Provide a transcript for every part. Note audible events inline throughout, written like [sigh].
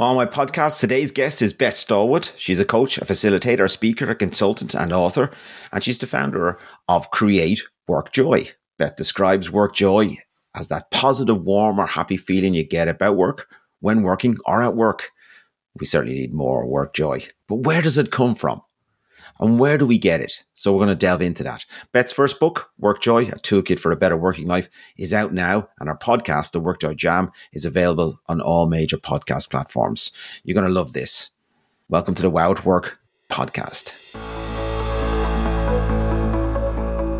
On my podcast, today's guest is Beth Stallwood. She's a coach, a facilitator, a speaker, a consultant, and author, and she's the founder of Create Work Joy. Beth describes work joy as that positive, warm, or happy feeling you get about work when working or at work. We certainly need more work joy. But where does it come from? And where do we get it? So we're going to delve into that. Beth's first book, Work Joy, a toolkit for a better working life, is out now. And our podcast, The Work Joy Jam, is available on all major podcast platforms. You're going to love this. Welcome to the Wow at Work podcast.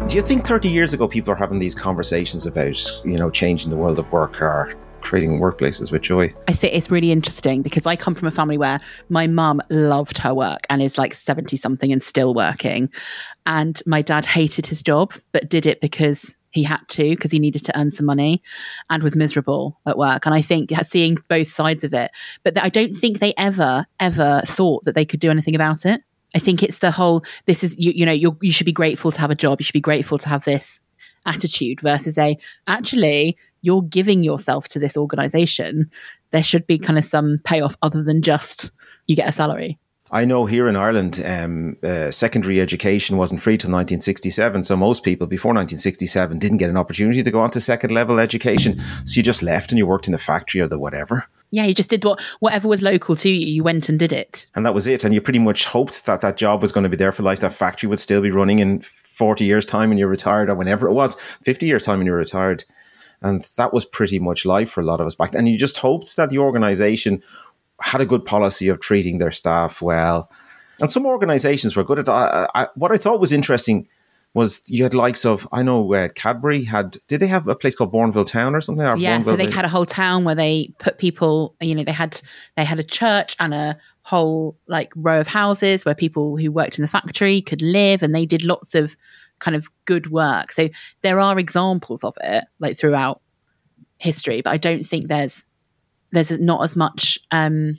Do you think 30 years ago people are having these conversations about, you know, changing the world of work or creating workplaces with joy. I think it's really interesting because I come from a family where my mum loved her work and is like 70 something and still working. And my dad hated his job, but did it because he had to because he needed to earn some money and was miserable at work. And I think seeing both sides of it, but I don't think they ever, ever thought that they could do anything about it. I think it's the whole, this is, you, you know, you should be grateful to have a job. You should be grateful to have this attitude versus a, actually, you're giving yourself to this organization, there should be kind of some payoff other than just you get a salary. I know here in Ireland, um, uh, secondary education wasn't free till 1967. So most people before 1967 didn't get an opportunity to go on to second level education. So you just left and you worked in a factory or the whatever. Yeah, you just did what whatever was local to you. You went and did it, and that was it. And you pretty much hoped that that job was going to be there for life. That factory would still be running in 40 years' time, and you're retired, or whenever it was, 50 years' time, and you're retired. And that was pretty much life for a lot of us back. And you just hoped that the organization had a good policy of treating their staff well. And some organizations were good at. I, I, what I thought was interesting was you had likes of I know uh, Cadbury had did they have a place called Bournville Town or something? Or yeah, Bournville so they had a whole town where they put people. You know, they had they had a church and a whole like row of houses where people who worked in the factory could live, and they did lots of kind of good work. So there are examples of it like throughout history, but I don't think there's there's not as much. Um,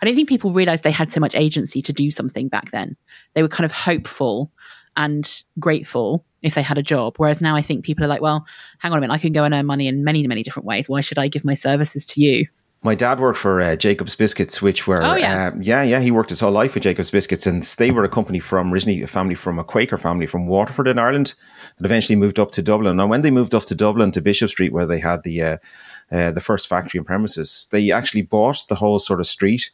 I don't think people realized they had so much agency to do something back then. They were kind of hopeful and grateful if they had a job. Whereas now I think people are like, well, hang on a minute, I can go and earn money in many, many different ways. Why should I give my services to you? My dad worked for uh, Jacob's Biscuits, which were oh, yeah. Uh, yeah, yeah. He worked his whole life with Jacob's Biscuits, and they were a company from originally a family from a Quaker family from Waterford in Ireland, and eventually moved up to Dublin. And when they moved up to Dublin to Bishop Street, where they had the uh, uh, the first factory and premises, they actually bought the whole sort of street.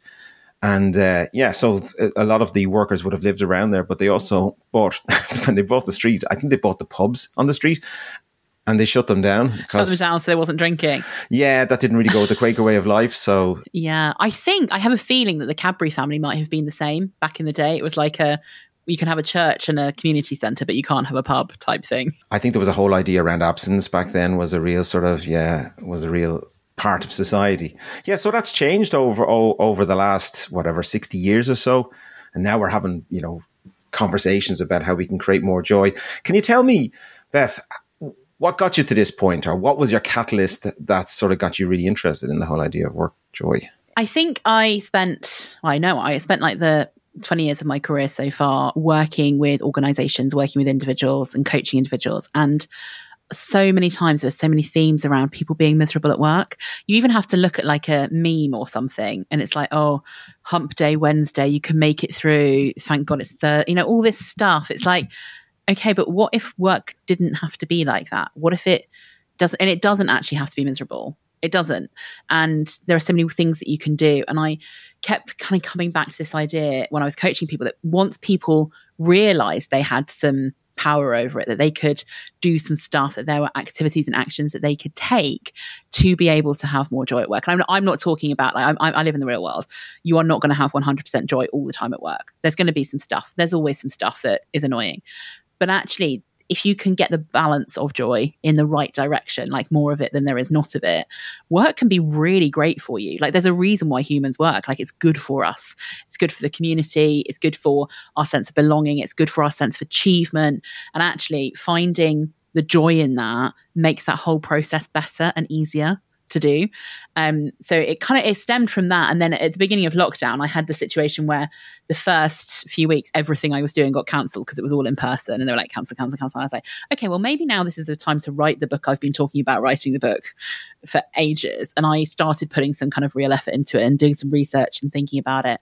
And uh, yeah, so a lot of the workers would have lived around there, but they also bought [laughs] when they bought the street. I think they bought the pubs on the street, and they shut them down. Shut them down so they wasn't drinking. Yeah, that didn't really go with the Quaker way of life. So yeah, I think I have a feeling that the Cadbury family might have been the same back in the day. It was like a you can have a church and a community centre, but you can't have a pub type thing. I think there was a whole idea around abstinence back then was a real sort of yeah was a real part of society. Yeah, so that's changed over oh, over the last whatever sixty years or so, and now we're having you know conversations about how we can create more joy. Can you tell me, Beth? What got you to this point, or what was your catalyst that, that sort of got you really interested in the whole idea of work joy? I think I spent, well, I know I spent like the 20 years of my career so far working with organizations, working with individuals and coaching individuals. And so many times there's so many themes around people being miserable at work. You even have to look at like a meme or something and it's like, oh, hump day Wednesday, you can make it through. Thank God it's the, you know, all this stuff. It's like, okay, but what if work didn't have to be like that? What if it doesn't, and it doesn't actually have to be miserable? It doesn't. And there are so many things that you can do. And I kept kind of coming back to this idea when I was coaching people that once people realized they had some power over it, that they could do some stuff, that there were activities and actions that they could take to be able to have more joy at work. And I'm not, I'm not talking about like I, I live in the real world. You are not going to have 100% joy all the time at work. There's going to be some stuff. There's always some stuff that is annoying. But actually, if you can get the balance of joy in the right direction, like more of it than there is not of it, work can be really great for you. Like there's a reason why humans work. Like it's good for us. It's good for the community. It's good for our sense of belonging. It's good for our sense of achievement. And actually finding the joy in that makes that whole process better and easier to do. Um, so it kind of it stemmed from that. And then at the beginning of lockdown, I had the situation where the first few weeks, everything I was doing got cancelled because it was all in person, and they were like, cancel, cancel, cancel. And I was like, okay, well maybe now this is the time to write the book I've been talking about writing the book for ages. And I started putting some kind of real effort into it and doing some research and thinking about it.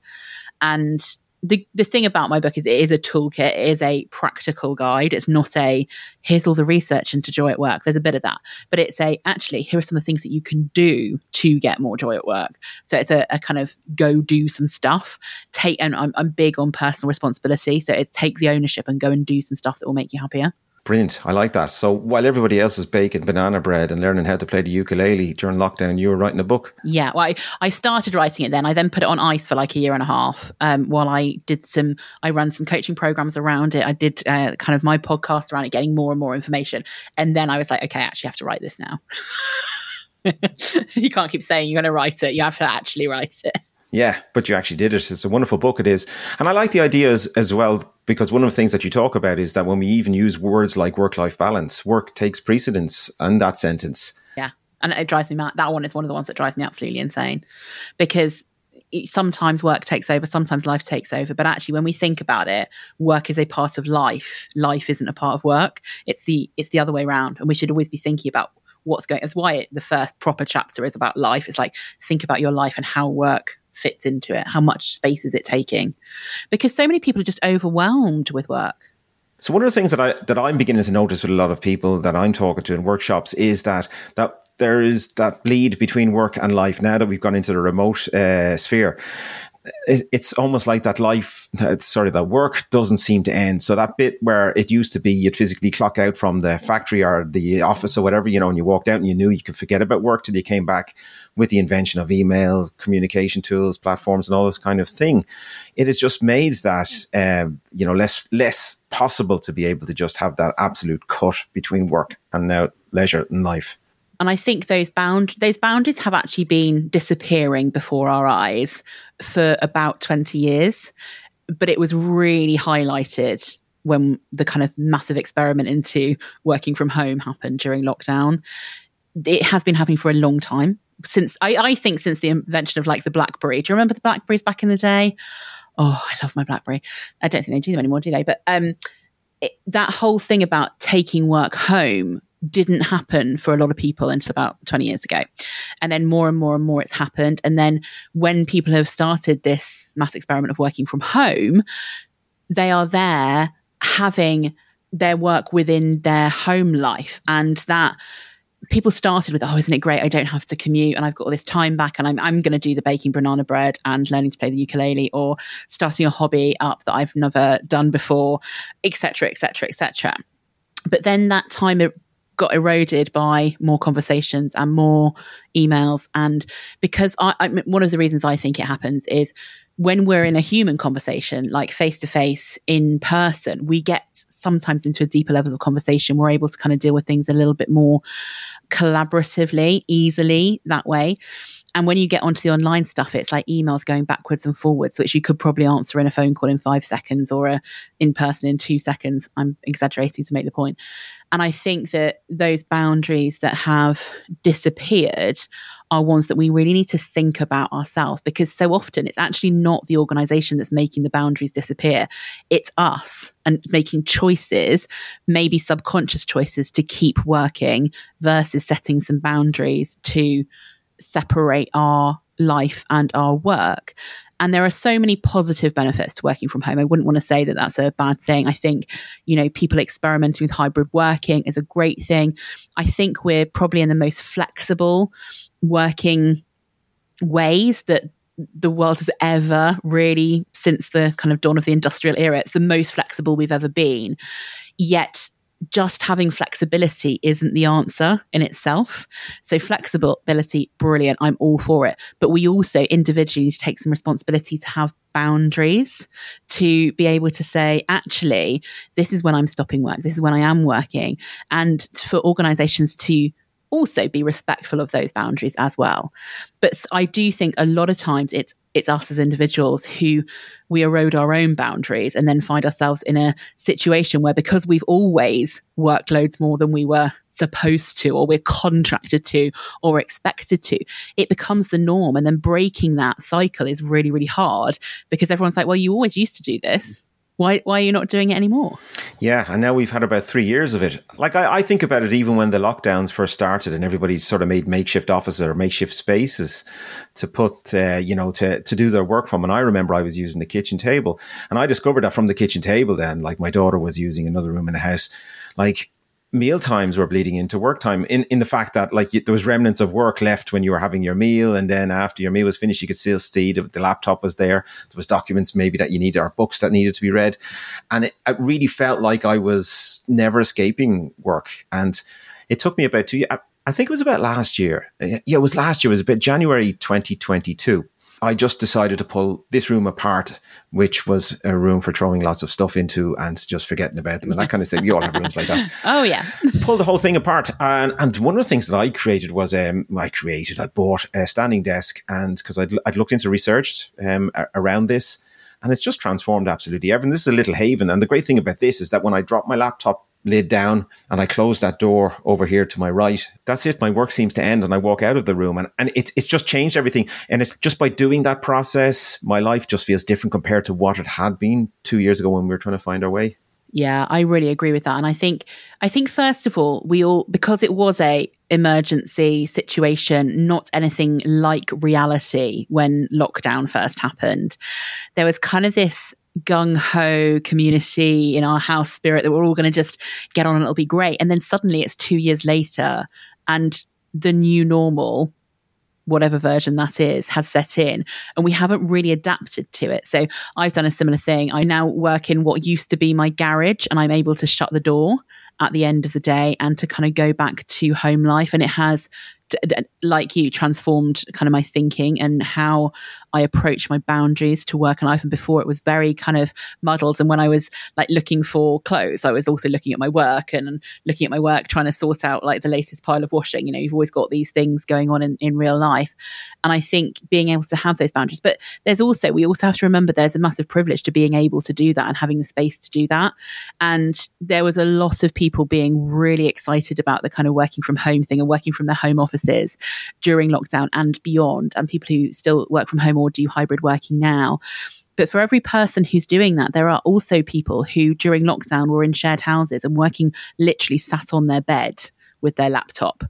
And the the thing about my book is it is a toolkit, it is a practical guide. It's not a here's all the research into joy at work. There's a bit of that, but it's a actually here are some of the things that you can do to get more joy at work. So it's a, a kind of go do some stuff. Take and I'm, I'm big on personal responsibility, so it's take the ownership and go and do some stuff that will make you happier. Brilliant. I like that. So while everybody else was baking banana bread and learning how to play the ukulele during lockdown, you were writing a book. Yeah. Well, I, I started writing it then. I then put it on ice for like a year and a half um, while I did some, I ran some coaching programs around it. I did uh, kind of my podcast around it, getting more and more information. And then I was like, okay, I actually have to write this now. [laughs] you can't keep saying you're going to write it. You have to actually write it. Yeah, but you actually did it. It's a wonderful book, it is. And I like the ideas as well, because one of the things that you talk about is that when we even use words like work life balance, work takes precedence in that sentence. Yeah. And it drives me mad. That one is one of the ones that drives me absolutely insane because sometimes work takes over, sometimes life takes over. But actually, when we think about it, work is a part of life. Life isn't a part of work. It's the it's the other way around, and we should always be thinking about what's going. That's why it, the first proper chapter is about life. It's like think about your life and how work fits into it? How much space is it taking? Because so many people are just overwhelmed with work. So one of the things that I that I'm beginning to notice with a lot of people that I'm talking to in workshops is that that there is that bleed between work and life now that we've gone into the remote uh, sphere it's almost like that life, sorry, that work doesn't seem to end. So that bit where it used to be you'd physically clock out from the factory or the office or whatever, you know, and you walked out and you knew you could forget about work till you came back with the invention of email, communication tools, platforms, and all this kind of thing. It has just made that, um, you know, less less possible to be able to just have that absolute cut between work and now leisure and life. And I think those bound those boundaries have actually been disappearing before our eyes for about 20 years. But it was really highlighted when the kind of massive experiment into working from home happened during lockdown. It has been happening for a long time. Since I, I think since the invention of like the Blackberry. Do you remember the Blackberries back in the day? Oh, I love my Blackberry. I don't think they do them anymore, do they? But um, it, that whole thing about taking work home didn't happen for a lot of people until about 20 years ago. And then more and more and more it's happened. And then when people have started this mass experiment of working from home, they are there having their work within their home life. And that people started with, oh, isn't it great? I don't have to commute and I've got all this time back and I'm, I'm going to do the baking banana bread and learning to play the ukulele or starting a hobby up that I've never done before, etc., etc., etc. But then that time got eroded by more conversations and more emails. And because I, I, one of the reasons I think it happens is when we're in a human conversation, like face to face in person, we get sometimes into a deeper level of conversation. We're able to kind of deal with things a little bit more collaboratively, easily that way. And when you get onto the online stuff, it's like emails going backwards and forwards, which you could probably answer in a phone call in five seconds or a in person in two seconds. I'm exaggerating to make the point. And I think that those boundaries that have disappeared are ones that we really need to think about ourselves because so often it's actually not the organization that's making the boundaries disappear. It's us and making choices, maybe subconscious choices to keep working versus setting some boundaries to separate our life and our work. And there are so many positive benefits to working from home. I wouldn't want to say that that's a bad thing. I think, you know, people experimenting with hybrid working is a great thing. I think we're probably in the most flexible working ways that the world has ever really since the kind of dawn of the industrial era. It's the most flexible we've ever been. Yet just having flexibility isn't the answer in itself. So, flexibility, brilliant. I'm all for it. But we also individually need to take some responsibility to have boundaries to be able to say, actually, this is when I'm stopping work. This is when I am working. And for organizations to also be respectful of those boundaries as well. But I do think a lot of times it's it's us as individuals who we erode our own boundaries and then find ourselves in a situation where because we've always worked loads more than we were supposed to or we're contracted to or expected to it becomes the norm. And then breaking that cycle is really really hard because everyone's like well you always used to do this why why are you not doing it anymore? Yeah, and now we've had about three years of it. Like I, I think about it even when the lockdowns first started and everybody sort of made makeshift offices or makeshift spaces to put uh, you know to to do their work from. And I remember I was using the kitchen table, and I discovered that from the kitchen table. Then, like my daughter was using another room in the house, like meal times were bleeding into work time in, in the fact that like there was remnants of work left when you were having your meal and then after your meal was finished you could still see the, the laptop was there there was documents maybe that you needed or books that needed to be read and it, it really felt like i was never escaping work and it took me about two years I think it was about last year. Yeah, it was last year. It was about January 2022 I just decided to pull this room apart, which was a room for throwing lots of stuff into and just forgetting about them and that kind of thing. You all have rooms like that. [laughs] Oh yeah. [laughs] pull the whole thing apart, and and one of the things that I created was um, I created I bought a standing desk, and because I'd I'd looked into research um, around this, and it's just transformed absolutely everything. This is a little haven, and the great thing about this is that when I drop my laptop lid down and I close that door over here to my right. That's it. My work seems to end and I walk out of the room and, and it, it's just changed everything. And it's just by doing that process, my life just feels different compared to what it had been two years ago when we were trying to find our way. Yeah, I really agree with that. And I think I think first of all, we all because it was a emergency situation, not anything like reality when lockdown first happened. There was kind of this gung ho community in our house spirit that we're all going to just get on and it'll be great. And then suddenly it's two years later and the new normal, whatever version that is, has set in and we haven't really adapted to it. So I've done a similar thing. I now work in what used to be my garage and I'm able to shut the door at the end of the day and to kind of go back to home life. And it has like you transformed kind of my thinking and how I approach my boundaries to work and life. And before it was very kind of muddled. And when I was like looking for clothes, I was also looking at my work and looking at my work, trying to sort out like the latest pile of washing. You know, you've always got these things going on in, in real life. And I think being able to have those boundaries, but there's also, we also have to remember there's a massive privilege to being able to do that and having the space to do that. And there was a lot of people being really excited about the kind of working from home thing and working from their home offices during lockdown and beyond, and people who still work from home do hybrid working now. But for every person who's doing that, there are also people who during lockdown were in shared houses and working literally sat on their bed with their laptop.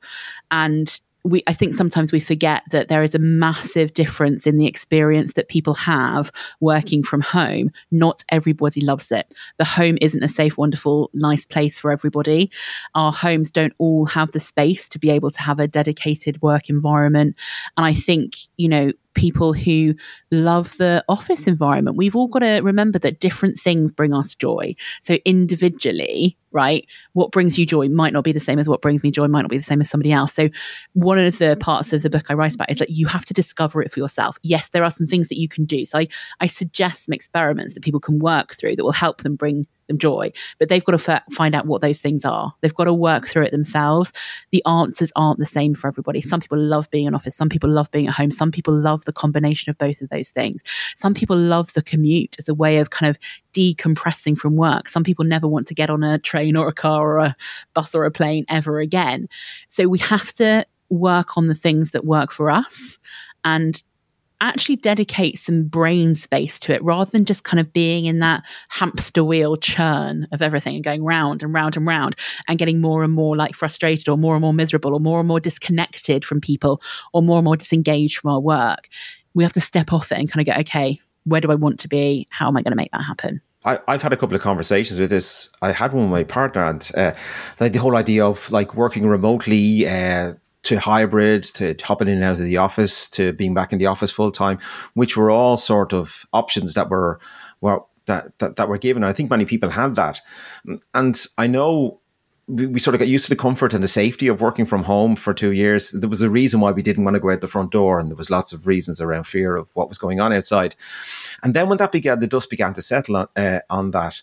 And we I think sometimes we forget that there is a massive difference in the experience that people have working from home. Not everybody loves it. The home isn't a safe, wonderful, nice place for everybody. Our homes don't all have the space to be able to have a dedicated work environment. And I think, you know, people who love the office environment. We've all got to remember that different things bring us joy. So individually, right, what brings you joy might not be the same as what brings me joy, might not be the same as somebody else. So one of the parts of the book I write about is that you have to discover it for yourself. Yes, there are some things that you can do. So I, I suggest some experiments that people can work through that will help them bring them joy, but they've got to f- find out what those things are. They've got to work through it themselves. The answers aren't the same for everybody. Some people love being in office. Some people love being at home. Some people love the combination of both of those things. Some people love the commute as a way of kind of decompressing from work. Some people never want to get on a train or a car or a bus or a plane ever again. So we have to work on the things that work for us and actually dedicate some brain space to it rather than just kind of being in that hamster wheel churn of everything and going round and round and round and getting more and more like frustrated or more and more miserable or more and more disconnected from people or more and more disengaged from our work. We have to step off it and kind of go, okay, where do I want to be? How am I going to make that happen? I, have had a couple of conversations with this. I had one with my partner, and uh, the whole idea of like working remotely, uh, to hybrid, to hopping in and out of the office, to being back in the office full time, which were all sort of options that were were that, that, that were given. I think many people had that, and I know we, we, sort of got used to the comfort and the safety of working from home for two years. There was a reason why we didn't want to go out the front door, and there was lots of reasons around fear of what was going on outside. And then when that began, the dust began to settle on, uh, on that.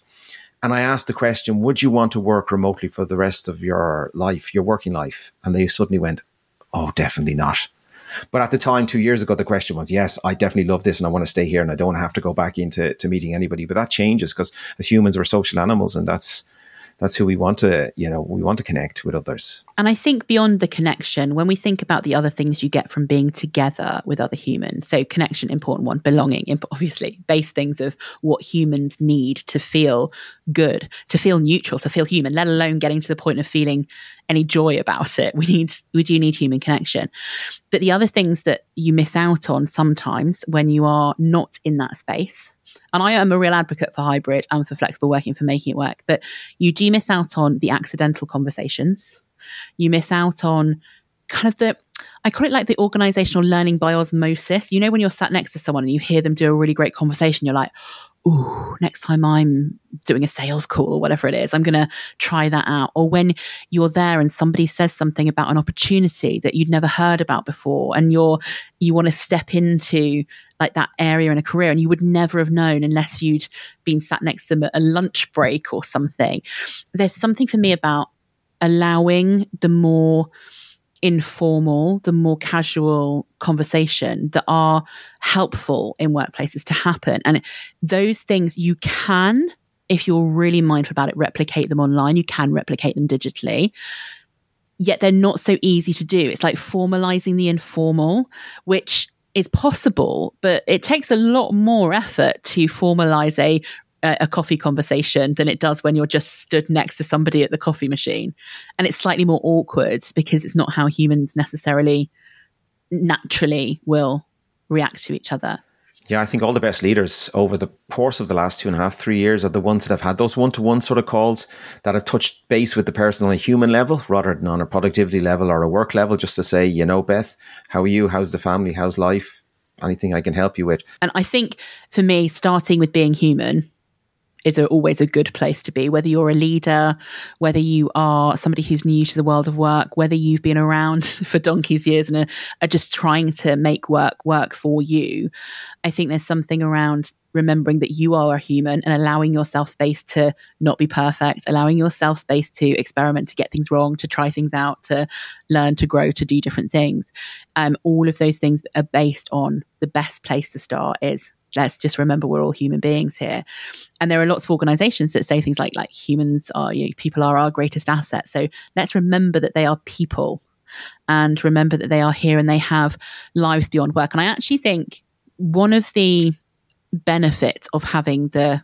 And I asked the question, would you want to work remotely for the rest of your life, your working life? And they suddenly went, oh, definitely not. But at the time, two years ago, the question was, yes, I definitely love this and I want to stay here and I don't have to go back into to meeting anybody. But that changes because as humans, we're social animals and that's that's who we want to, you know, we want to connect with others. And I think beyond the connection, when we think about the other things you get from being together with other humans, so connection, important one, belonging, obviously, base things of what humans need to feel good, to feel neutral, to feel human, let alone getting to the point of feeling any joy about it. We need, we do need human connection. But the other things that you miss out on sometimes when you are not in that space, and I am a real advocate for hybrid and for flexible working, for making it work. But you do miss out on the accidental conversations. You miss out on kind of the, I call it like the organizational learning by osmosis. You know, when you're sat next to someone and you hear them do a really great conversation, you're like, ooh, next time I'm doing a sales call or whatever it is, I'm going to try that out. Or when you're there and somebody says something about an opportunity that you'd never heard about before and you're, you want to step into like that area in a career and you would never have known unless you'd been sat next to them at a lunch break or something. There's something for me about allowing the more, informal, the more casual conversation that are helpful in workplaces to happen. And those things you can, if you're really mindful about it, replicate them online. You can replicate them digitally. Yet they're not so easy to do. It's like formalizing the informal, which is possible, but it takes a lot more effort to formalize a a coffee conversation than it does when you're just stood next to somebody at the coffee machine. And it's slightly more awkward because it's not how humans necessarily naturally will react to each other. Yeah, I think all the best leaders over the course of the last two and a half, three years are the ones that have had those one to one sort of calls that have touched base with the person on a human level rather than on a productivity level or a work level, just to say, you know, Beth, how are you? How's the family? How's life? Anything I can help you with? And I think for me, starting with being human is a, always a good place to be, whether you're a leader, whether you are somebody who's new to the world of work, whether you've been around [laughs] for donkey's years and are, are just trying to make work work for you. I think there's something around remembering that you are a human and allowing yourself space to not be perfect, allowing yourself space to experiment, to get things wrong, to try things out, to learn, to grow, to do different things. Um, all of those things are based on the best place to start is let's just remember we're all human beings here. And there are lots of organizations that say things like, like humans are, you know, people are our greatest asset. So let's remember that they are people and remember that they are here and they have lives beyond work. And I actually think one of the benefits of having the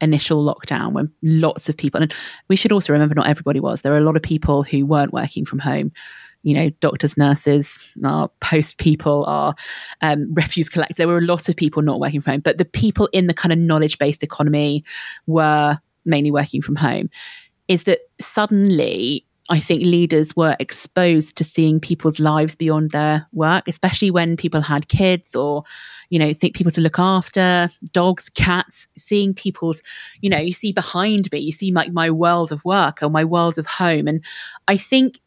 initial lockdown when lots of people, and we should also remember not everybody was, there are a lot of people who weren't working from home you know, doctors, nurses, our post people, our um, refuse collectors. There were a lot of people not working from home, but the people in the kind of knowledge based economy were mainly working from home. Is that suddenly I think leaders were exposed to seeing people's lives beyond their work, especially when people had kids or, you know, think people to look after, dogs, cats, seeing people's, you know, you see behind me, you see my, my world of work or my world of home. And I think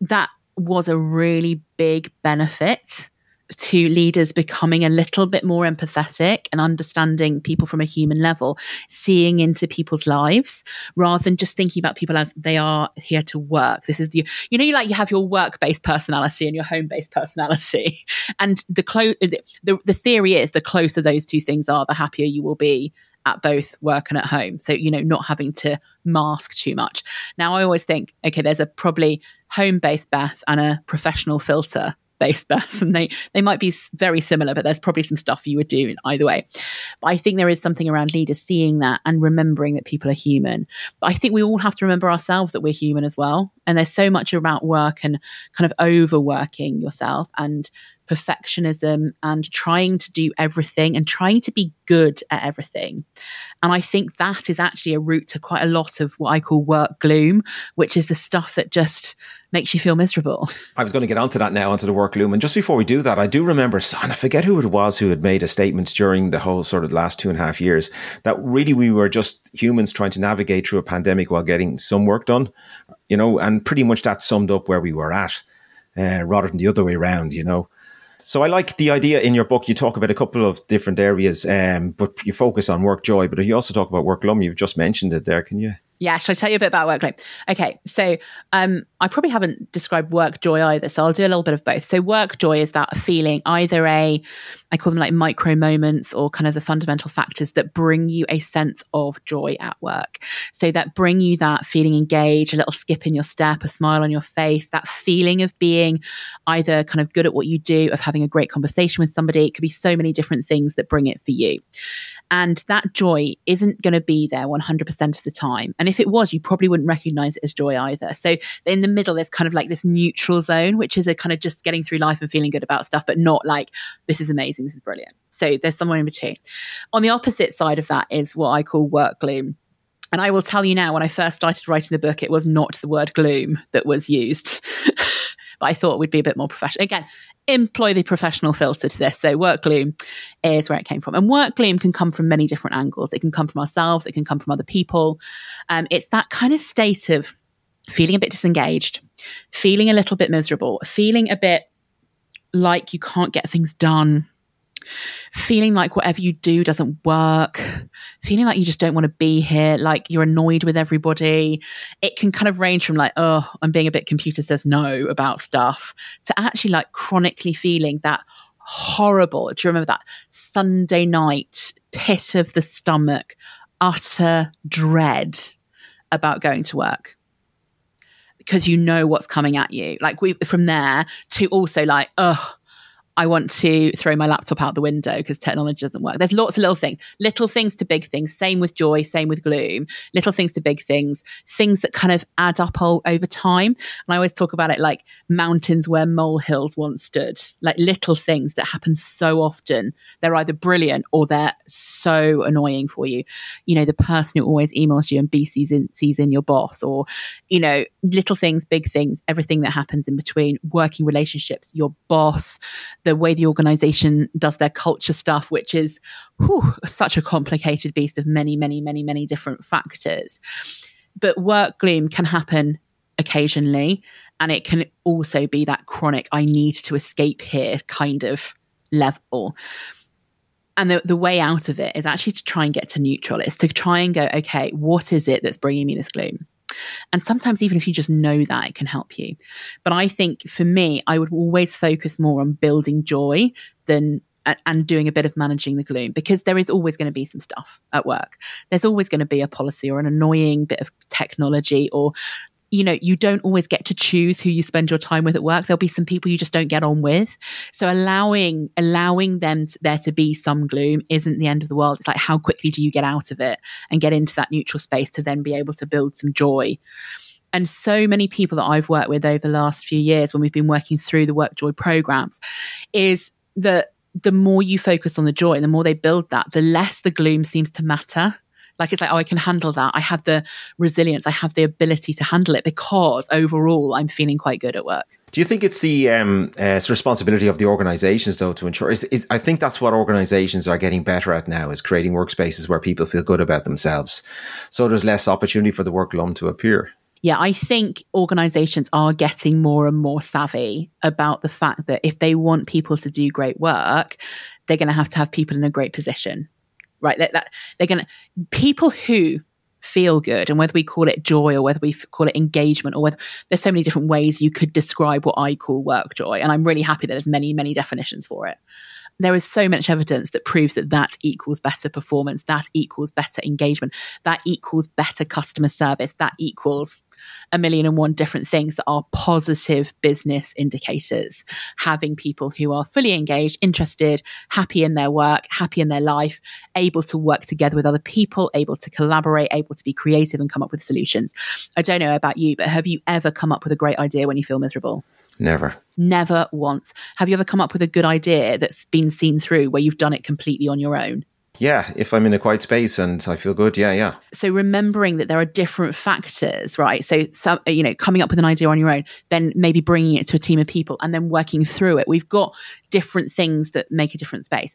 that was a really big benefit to leaders becoming a little bit more empathetic and understanding people from a human level, seeing into people's lives rather than just thinking about people as they are here to work. This is the, you know, you like you have your work based personality and your home based personality. [laughs] And the close, the, the theory is the closer those two things are, the happier you will be at both work and at home. So, you know, not having to mask too much. Now, I always think, okay, there's a probably home based Beth and a professional filter based [laughs] Beth and they, they might be very similar, but there's probably some stuff you would do in either way. But I think there is something around leaders seeing that and remembering that people are human. But I think we all have to remember ourselves that we're human as well. And there's so much about work and kind of overworking yourself and perfectionism and trying to do everything and trying to be good at everything. And I think that is actually a route to quite a lot of what I call work gloom, which is the stuff that just makes you feel miserable. [laughs] I was going to get onto that now, onto the work gloom. And just before we do that, I do remember, son, I forget who it was who had made a statement during the whole sort of last two and a half years that really we were just humans trying to navigate through a pandemic while getting some work done, you know, and pretty much that summed up where we were at. Uh, rather than the other way around, you know. So I like the idea in your book. You talk about a couple of different areas, um, but you focus on work joy. But you also talk about work glum. You've just mentioned it there. Can you Yeah, shall I tell you a bit about work? Okay, so um, I probably haven't described work joy either, so I'll do a little bit of both. So work joy is that feeling, either a, I call them like micro moments or kind of the fundamental factors that bring you a sense of joy at work. So that bring you that feeling engaged, a little skip in your step, a smile on your face, that feeling of being either kind of good at what you do, of having a great conversation with somebody. It could be so many different things that bring it for you. And that joy isn't going to be there 100% of the time. And if it was, you probably wouldn't recognize it as joy either. So in the middle, there's kind of like this neutral zone, which is a kind of just getting through life and feeling good about stuff, but not like, this is amazing, this is brilliant. So there's somewhere in between. On the opposite side of that is what I call work gloom. And I will tell you now, when I first started writing the book, it was not the word gloom that was used. [laughs] but I thought we'd be a bit more professional. Again, employ the professional filter to this. So work gloom is where it came from. And work gloom can come from many different angles. It can come from ourselves, it can come from other people. Um, it's that kind of state of feeling a bit disengaged, feeling a little bit miserable, feeling a bit like you can't get things done feeling like whatever you do doesn't work, feeling like you just don't want to be here, like you're annoyed with everybody. It can kind of range from like, oh, I'm being a bit computer says no about stuff to actually like chronically feeling that horrible. Do you remember that Sunday night pit of the stomach, utter dread about going to work? Because you know what's coming at you. Like we from there to also like, oh, I want to throw my laptop out the window because technology doesn't work. There's lots of little things, little things to big things. Same with joy, same with gloom, little things to big things, things that kind of add up all, over time. And I always talk about it like mountains where molehills once stood, like little things that happen so often. They're either brilliant or they're so annoying for you. You know, the person who always emails you and BC's in, sees in your boss or, you know, little things, big things, everything that happens in between, working relationships, your boss, the way the organization does their culture stuff, which is whew, such a complicated beast of many, many, many, many different factors. But work gloom can happen occasionally, and it can also be that chronic, I need to escape here kind of level. And the, the way out of it is actually to try and get to neutral. It's to try and go, okay, what is it that's bringing me this gloom? And sometimes, even if you just know that, it can help you. But I think for me, I would always focus more on building joy than and doing a bit of managing the gloom because there is always going to be some stuff at work. There's always going to be a policy or an annoying bit of technology or you know, you don't always get to choose who you spend your time with at work. There'll be some people you just don't get on with. So allowing, allowing them to, there to be some gloom isn't the end of the world. It's like, how quickly do you get out of it and get into that neutral space to then be able to build some joy? And so many people that I've worked with over the last few years when we've been working through the work joy programs is that the more you focus on the joy and the more they build that, the less the gloom seems to matter like it's like, oh, I can handle that. I have the resilience. I have the ability to handle it because overall I'm feeling quite good at work. Do you think it's the um, uh, responsibility of the organisations though to ensure? Is, is, I think that's what organisations are getting better at now is creating workspaces where people feel good about themselves. So there's less opportunity for the work gloom to appear. Yeah, I think organizations are getting more and more savvy about the fact that if they want people to do great work, they're going to have to have people in a great position right? That, that they're going to people who feel good and whether we call it joy or whether we call it engagement or whether there's so many different ways you could describe what I call work joy. And I'm really happy that there's many, many definitions for it. There is so much evidence that proves that that equals better performance, that equals better engagement, that equals better customer service, that equals a million and one different things that are positive business indicators. Having people who are fully engaged, interested, happy in their work, happy in their life, able to work together with other people, able to collaborate, able to be creative and come up with solutions. I don't know about you, but have you ever come up with a great idea when you feel miserable? Never. Never once. Have you ever come up with a good idea that's been seen through where you've done it completely on your own? Yeah, if I'm in a quiet space and I feel good, yeah, yeah. So remembering that there are different factors, right? So, some, you know, coming up with an idea on your own, then maybe bringing it to a team of people and then working through it. We've got different things that make a different space.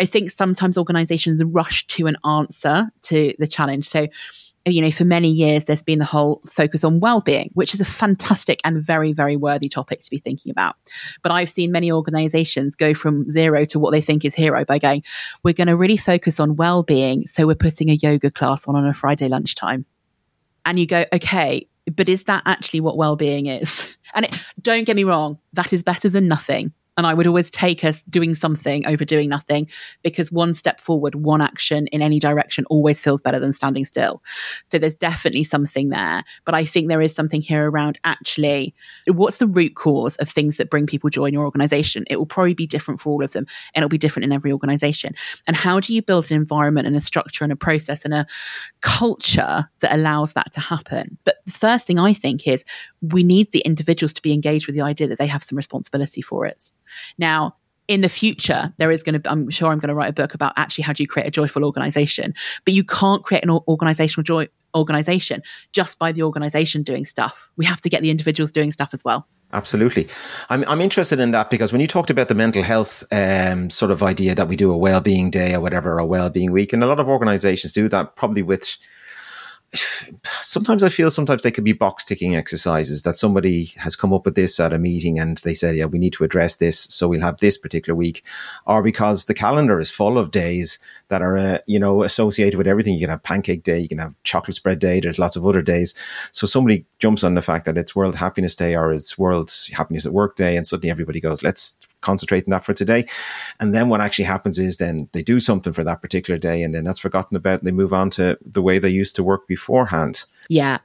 I think sometimes organizations rush to an answer to the challenge. So, you know, for many years, there's been the whole focus on well-being, which is a fantastic and very, very worthy topic to be thinking about. But I've seen many organizations go from zero to what they think is hero by going, we're going to really focus on well-being. So we're putting a yoga class on on a Friday lunchtime. and you go, okay, but is that actually what well-being is? [laughs] And it, don't get me wrong, that is better than nothing. And I would always take us doing something over doing nothing because one step forward, one action in any direction always feels better than standing still. So there's definitely something there. But I think there is something here around actually what's the root cause of things that bring people joy in your organization? It will probably be different for all of them and it'll be different in every organization. And how do you build an environment and a structure and a process and a culture that allows that to happen? But the first thing I think is we need the individuals to be engaged with the idea that they have some responsibility for it. Now, in the future, there is going to, I'm sure I'm going to write a book about actually how do you create a joyful organization, but you can't create an organizational joy organization just by the organization doing stuff. We have to get the individuals doing stuff as well. Absolutely. I'm, I'm interested in that because when you talked about the mental health um, sort of idea that we do a well-being day or whatever, a well-being week, and a lot of organizations do that probably with sometimes I feel sometimes they could be box ticking exercises that somebody has come up with this at a meeting and they said, yeah, we need to address this. So we'll have this particular week or because the calendar is full of days that are, uh, you know, associated with everything. You can have pancake day, you can have chocolate spread day. There's lots of other days. So somebody jumps on the fact that it's world happiness day or it's world happiness at work day. And suddenly everybody goes, let's concentrate on that for today. And then what actually happens is then they do something for that particular day and then that's forgotten about they move on to the way they used to work beforehand. Yeah.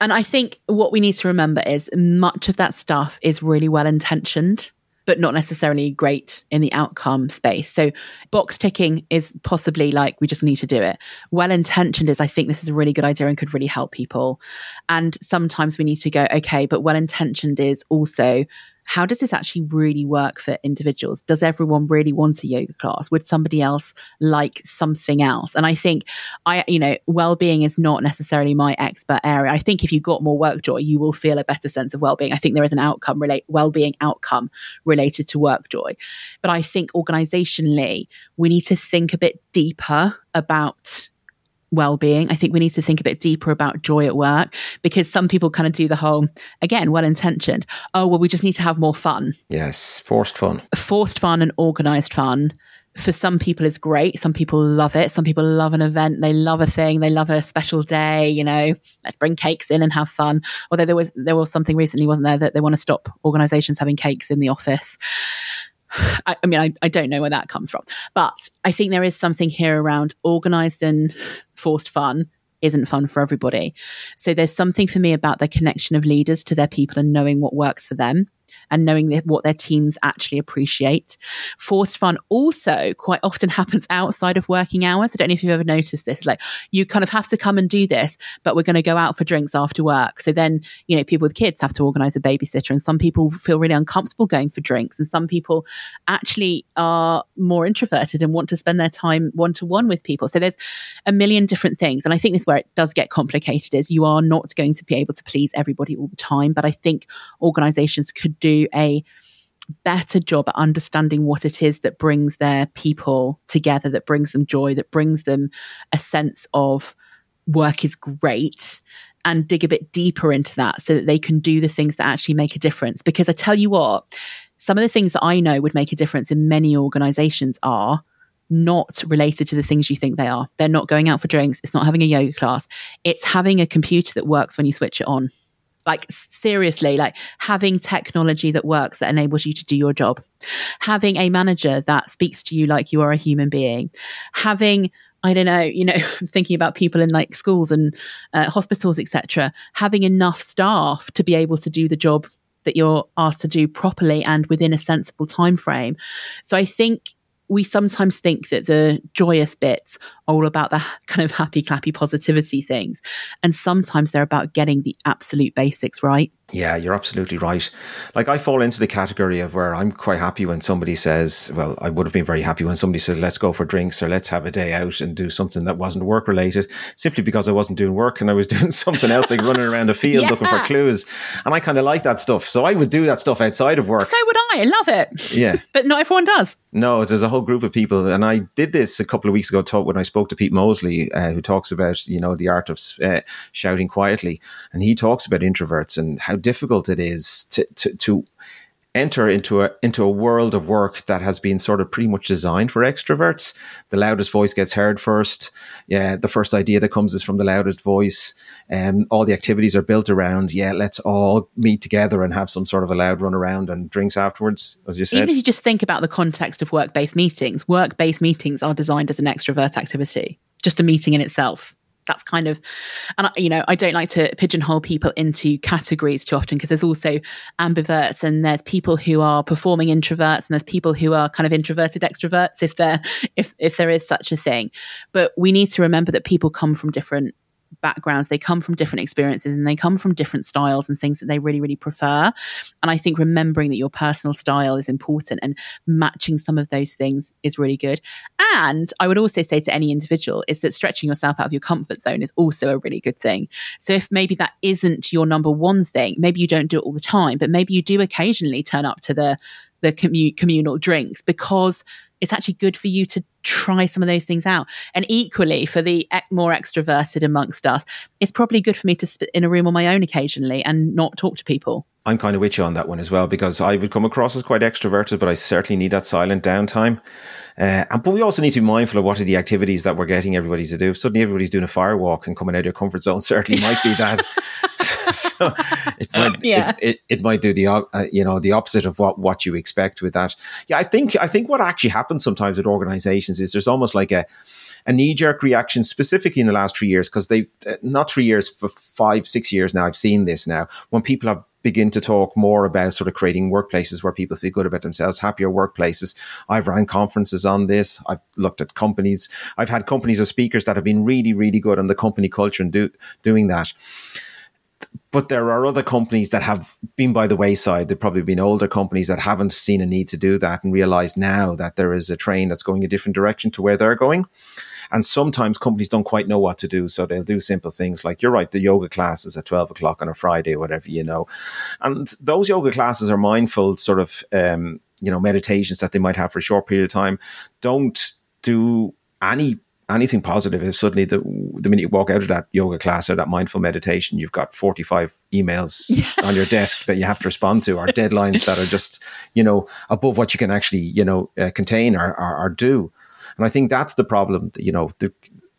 And I think what we need to remember is much of that stuff is really well intentioned but not necessarily great in the outcome space. So box ticking is possibly like we just need to do it. Well intentioned is I think this is a really good idea and could really help people. And sometimes we need to go, okay, but well intentioned is also how does this actually really work for individuals? Does everyone really want a yoga class? Would somebody else like something else? And I think I, you know, well-being is not necessarily my expert area. I think if you got more work joy, you will feel a better sense of well-being. I think there is an outcome relate well-being outcome related to work joy. But I think organizationally, we need to think a bit deeper about well-being. I think we need to think a bit deeper about joy at work because some people kind of do the whole again well-intentioned. Oh well we just need to have more fun. Yes forced fun. Forced fun and organized fun for some people is great. Some people love it. Some people love an event. They love a thing. They love a special day you know. Let's bring cakes in and have fun. Although there was there was something recently wasn't there that they want to stop organizations having cakes in the office I, I mean, I, I don't know where that comes from, but I think there is something here around organized and forced fun isn't fun for everybody. So there's something for me about the connection of leaders to their people and knowing what works for them and knowing what their teams actually appreciate. Forced fun also quite often [laughs] happens outside of working hours. I don't know if you've ever noticed this. Like you kind of have to come and do this, but we're going to go out for drinks after work. So then, you know, people with kids have to organize a babysitter and some people feel really uncomfortable going for drinks and some people actually are more introverted and want to spend their time one to one with people. So there's a million different things. And I think this is where it does get complicated is you are not going to be able to please everybody all the time. But I think organizations could do a better job at understanding what it is that brings their people together, that brings them joy, that brings them a sense of work is great and dig a bit deeper into that so that they can do the things that actually make a difference. Because I tell you what, some of the things that I know would make a difference in many organizations are not related to the things you think they are. They're not going out for drinks. It's not having a yoga class. It's having a computer that works when you switch it on. Like seriously, like having technology that works that enables you to do your job, having a manager that speaks to you like you are a human being, having I don't know, you know, [laughs] thinking about people in like schools and uh, hospitals, etc., having enough staff to be able to do the job that you're asked to do properly and within a sensible time frame. So I think we sometimes think that the joyous bits are all about the kind of happy, clappy positivity things. And sometimes they're about getting the absolute basics right. Yeah, you're absolutely right. Like I fall into the category of where I'm quite happy when somebody says, well, I would have been very happy when somebody says, let's go for drinks or let's have a day out and do something that wasn't work related, simply because I wasn't doing work and I was [laughs] doing something else, like running around the field yeah. looking for clues. And I kind of like that stuff. So I would do that stuff outside of work. So would I. I love it. Yeah. [laughs] but not everyone does. No, there's a whole group of people. And I did this a couple of weeks ago talk, when I spoke to Pete Mosley, uh, who talks about, you know, the art of uh, shouting quietly. And he talks about introverts and how difficult it is to, to, to enter into a into a world of work that has been sort of pretty much designed for extroverts. The loudest voice gets heard first. Yeah, the first idea that comes is from the loudest voice. And um, all the activities are built around, yeah, let's all meet together and have some sort of a loud run around and drinks afterwards, as you said. Even if you just think about the context of work based meetings, work based meetings are designed as an extrovert activity, just a meeting in itself that's kind of and I, you know i don't like to pigeonhole people into categories too often because there's also ambiverts and there's people who are performing introverts and there's people who are kind of introverted extroverts if there if if there is such a thing. But we need to remember that people come from different backgrounds they come from different experiences and they come from different styles and things that they really really prefer. And i think remembering that your personal style is important and matching some of those things is really good. And i would also say to any individual is that stretching yourself out of your comfort zone is also a really good thing. So if maybe that isn't your number one thing maybe you don't do it all the time but maybe you do occasionally turn up to the the commu- communal drinks because it's actually good for you to try some of those things out. And equally, for the more extroverted amongst us, it's probably good for me to sit in a room on my own occasionally and not talk to people. I'm kind of with you on that one as well because I would come across as quite extroverted, but I certainly need that silent downtime. Uh, but we also need to be mindful of what are the activities that we're getting everybody to do. If suddenly everybody's doing a fire walk and coming out of your comfort zone, [laughs] certainly might be that. [laughs] so it might, [laughs] yeah. It, it, it, might do the uh, you know the opposite of what what you expect with that. Yeah, I think I think what actually happens sometimes with organisations is there's almost like a a knee jerk reaction, specifically in the last three years, because they've uh, not three years for five, six years now. I've seen this now when people have begin to talk more about sort of creating workplaces where people feel good about themselves, happier workplaces. I've run conferences on this. I've looked at companies. I've had companies of speakers that have been really, really good on the company culture and do, doing that but there are other companies that have been by the wayside. They've probably been older companies that haven't seen a need to do that and realize now that there is a train that's going a different direction to where they're going. And sometimes companies don't quite know what to do. So they'll do simple things like, you're right, the yoga classes at 12 o'clock on a Friday whatever, you know. And those yoga classes are mindful sort of, um, you know, meditations that they might have for a short period of time. Don't do any anything positive if suddenly the the minute you walk out of that yoga class or that mindful meditation, you've got 45 emails [laughs] yeah. on your desk that you have to respond to or [laughs] deadlines that are just, you know, above what you can actually, you know, uh, contain or, or, or, do. And I think that's the problem, you know, the,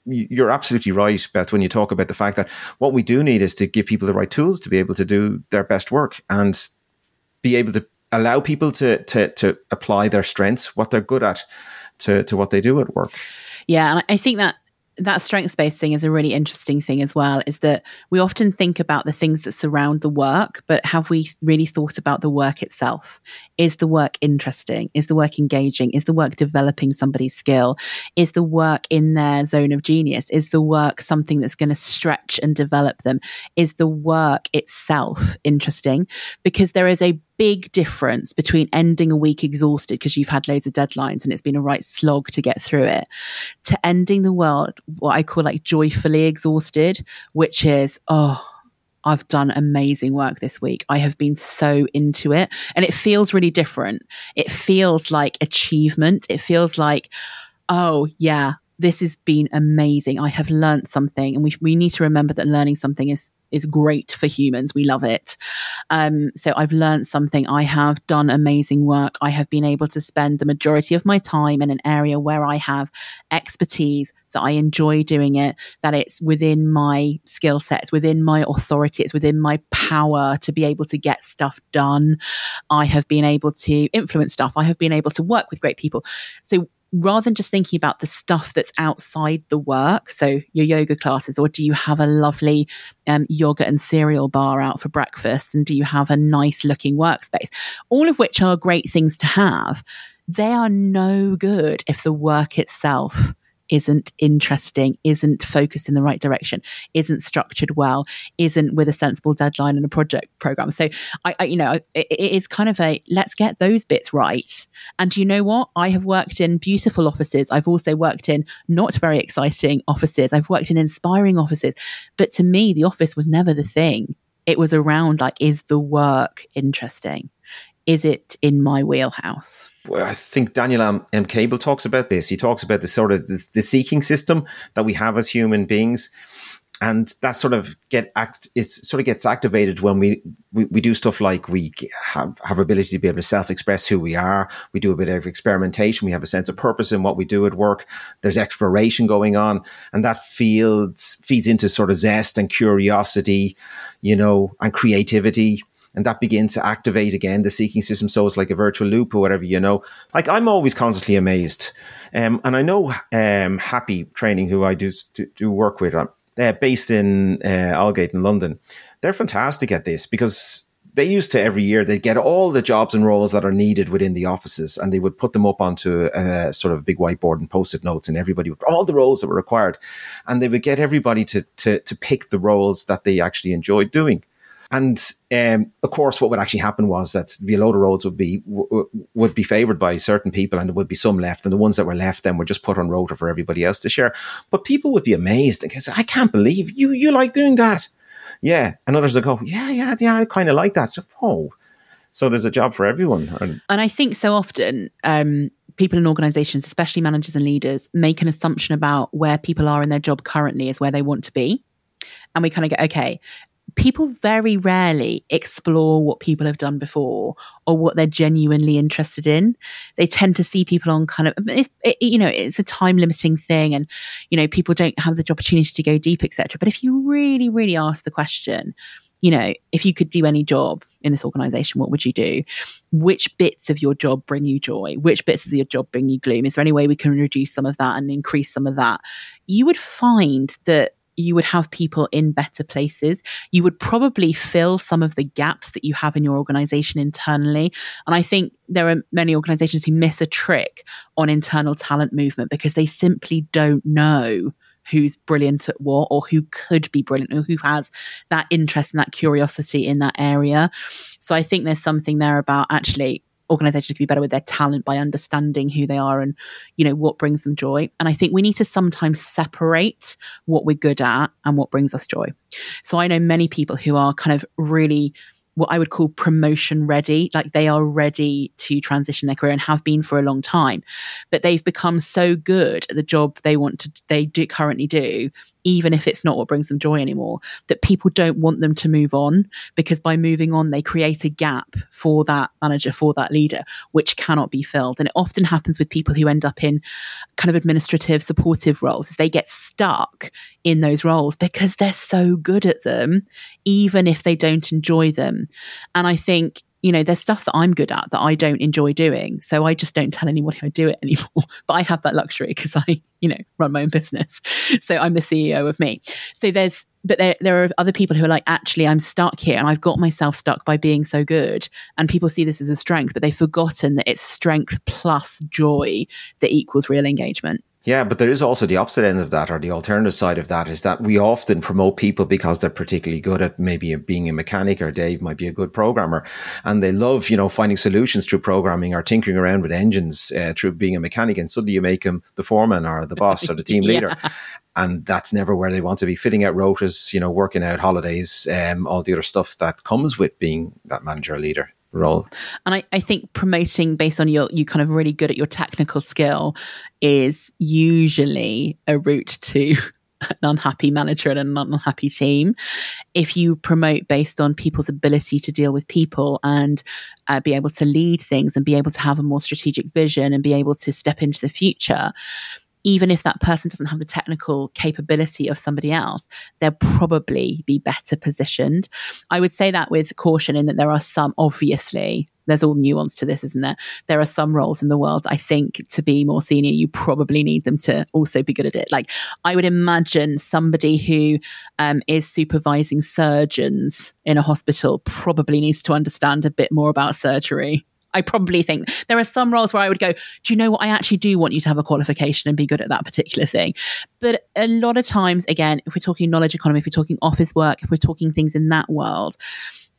you're absolutely right, Beth, when you talk about the fact that what we do need is to give people the right tools to be able to do their best work and be able to allow people to, to, to apply their strengths, what they're good at, to, to what they do at work. Yeah, and I think that that strengths based thing is a really interesting thing as well is that we often think about the things that surround the work but have we really thought about the work itself? Is the work interesting? Is the work engaging? Is the work developing somebody's skill? Is the work in their zone of genius? Is the work something that's going to stretch and develop them? Is the work itself interesting? Because there is a big difference between ending a week exhausted because you've had loads of deadlines and it's been a right slog to get through it to ending the world what I call like joyfully exhausted, which is, oh, I've done amazing work this week. I have been so into it. And it feels really different. It feels like achievement. It feels like, oh, yeah, this has been amazing. I have learned something. And we, we need to remember that learning something is is great for humans. We love it. Um, so I've learned something. I have done amazing work. I have been able to spend the majority of my time in an area where I have expertise, that I enjoy doing it, that it's within my skill sets, within my authority, it's within my power to be able to get stuff done. I have been able to influence stuff. I have been able to work with great people. So rather than just thinking about the stuff that's outside the work, so your yoga classes, or do you have a lovely um, yogurt and cereal bar out for breakfast? And do you have a nice looking workspace? All of which are great things to have. They are no good if the work itself isn't interesting, isn't focused in the right direction, isn't structured well, isn't with a sensible deadline and a project program. So I, I you know, it, it is kind of a let's get those bits right. And you know what? I have worked in beautiful offices. I've also worked in not very exciting offices. I've worked in inspiring offices. But to me, the office was never the thing. It was around like, is the work interesting? Is it in my wheelhouse? I think Daniel M. M. Cable talks about this. He talks about the sort of the, the seeking system that we have as human beings. and that sort of get act it sort of gets activated when we, we we do stuff like we have have ability to be able to self-express who we are we do a bit of experimentation we have a sense of purpose in what we do at work there's exploration going on and that feeds feeds into sort of zest and curiosity you know and creativity and that begins to activate again the seeking system. So it's like a virtual loop or whatever you know. Like i'm always constantly amazed. Um, and i know um, happy training who i do, do, work with uh, based in uh, in London, they're fantastic at this because they used to every year they'd get all the jobs and roles that are needed within the offices and they would put them up onto a sort of big whiteboard and post-it notes and everybody would all the roles that were required. And they would get everybody to to to pick the roles that they actually enjoyed doing and um, of course, what would actually happen was that the load of roads would be would be favoured by certain people, and there would be some left, and the ones that were left then were just put on rota for everybody else to share. But people would be amazed and say, "I can't believe you you like doing that." Yeah, and others would go, "Yeah, yeah, yeah, I kind of like that." Just, oh, so there's a job for everyone. And, and I think so often. Um, people in organizations, especially managers and leaders, make an assumption about where people are in their job currently is where they want to be. And we kind of go, okay, people very rarely explore what people have done before or what they're genuinely interested in. They tend to see people on kind of, it, you know, it's a time limiting thing and, you know, people don't have the opportunity to go deep, etc. But if you really, really ask the question, you know, if you could do any job in this organization, what would you do? Which bits of your job bring you joy? Which bits of your job bring you gloom? Is there any way we can reduce some of that and increase some of that? You would find that you would have people in better places. You would probably fill some of the gaps that you have in your organization internally. And I think there are many organizations who miss a trick on internal talent movement because they simply don't know who's brilliant at what or who could be brilliant or who has that interest and that curiosity in that area. So I think there's something there about actually organizations can be better with their talent by understanding who they are and you know what brings them joy and i think we need to sometimes separate what we're good at and what brings us joy so i know many people who are kind of really what I would call promotion ready. Like they are ready to transition their career and have been for a long time, but they've become so good at the job they want to, they do currently do even if it's not what brings them joy anymore, that people don't want them to move on because by moving on, they create a gap for that manager, for that leader, which cannot be filled. And it often happens with people who end up in kind of administrative, supportive roles, is they get stuck in those roles because they're so good at them, even if they don't enjoy them. And I think you know, there's stuff that I'm good at that I don't enjoy doing. So I just don't tell anybody I do it [laughs] anymore. But I have that luxury because I, you know, run my own business. [laughs] So I'm the CEO of me. So there's, but there, there are other people who are like, actually, I'm stuck here and I've got myself stuck by being so good. And people see this as a strength, but they've forgotten that it's strength plus joy that equals real engagement. Yeah, but there is also the opposite end of that, or the alternative side of that, is that we often promote people because they're particularly good at maybe being a mechanic, or Dave might be a good programmer, and they love, you know, finding solutions through programming or tinkering around with engines uh, through being a mechanic, and suddenly you make them the foreman or the boss or the team [laughs] leader, yeah. and that's never where they want to be. Fitting out rotas, you know, working out holidays, um, all the other stuff that comes with being that manager or leader role. And I, I think promoting based on your you kind of really good at your technical skill is usually a route to [laughs] an unhappy manager and an unhappy team. If you promote based on people's ability to deal with people and uh, be able to lead things and be able to have a more strategic vision and be able to step into the future, even if that person doesn't have the technical capability of somebody else, they'll probably be better positioned. I would say that with caution in that there are some, obviously, there's all nuance to this, isn't there? There are some roles in the world, I think, to be more senior, you probably need them to also be good at it. Like, I would imagine somebody who um, is supervising surgeons in a hospital probably needs to understand a bit more about surgery I probably think there are some roles where I would go, do you know what? I actually do want you to have a qualification and be good at that particular thing. But a lot of times, again, if we're talking knowledge economy, if we're talking office work, if we're talking things in that world,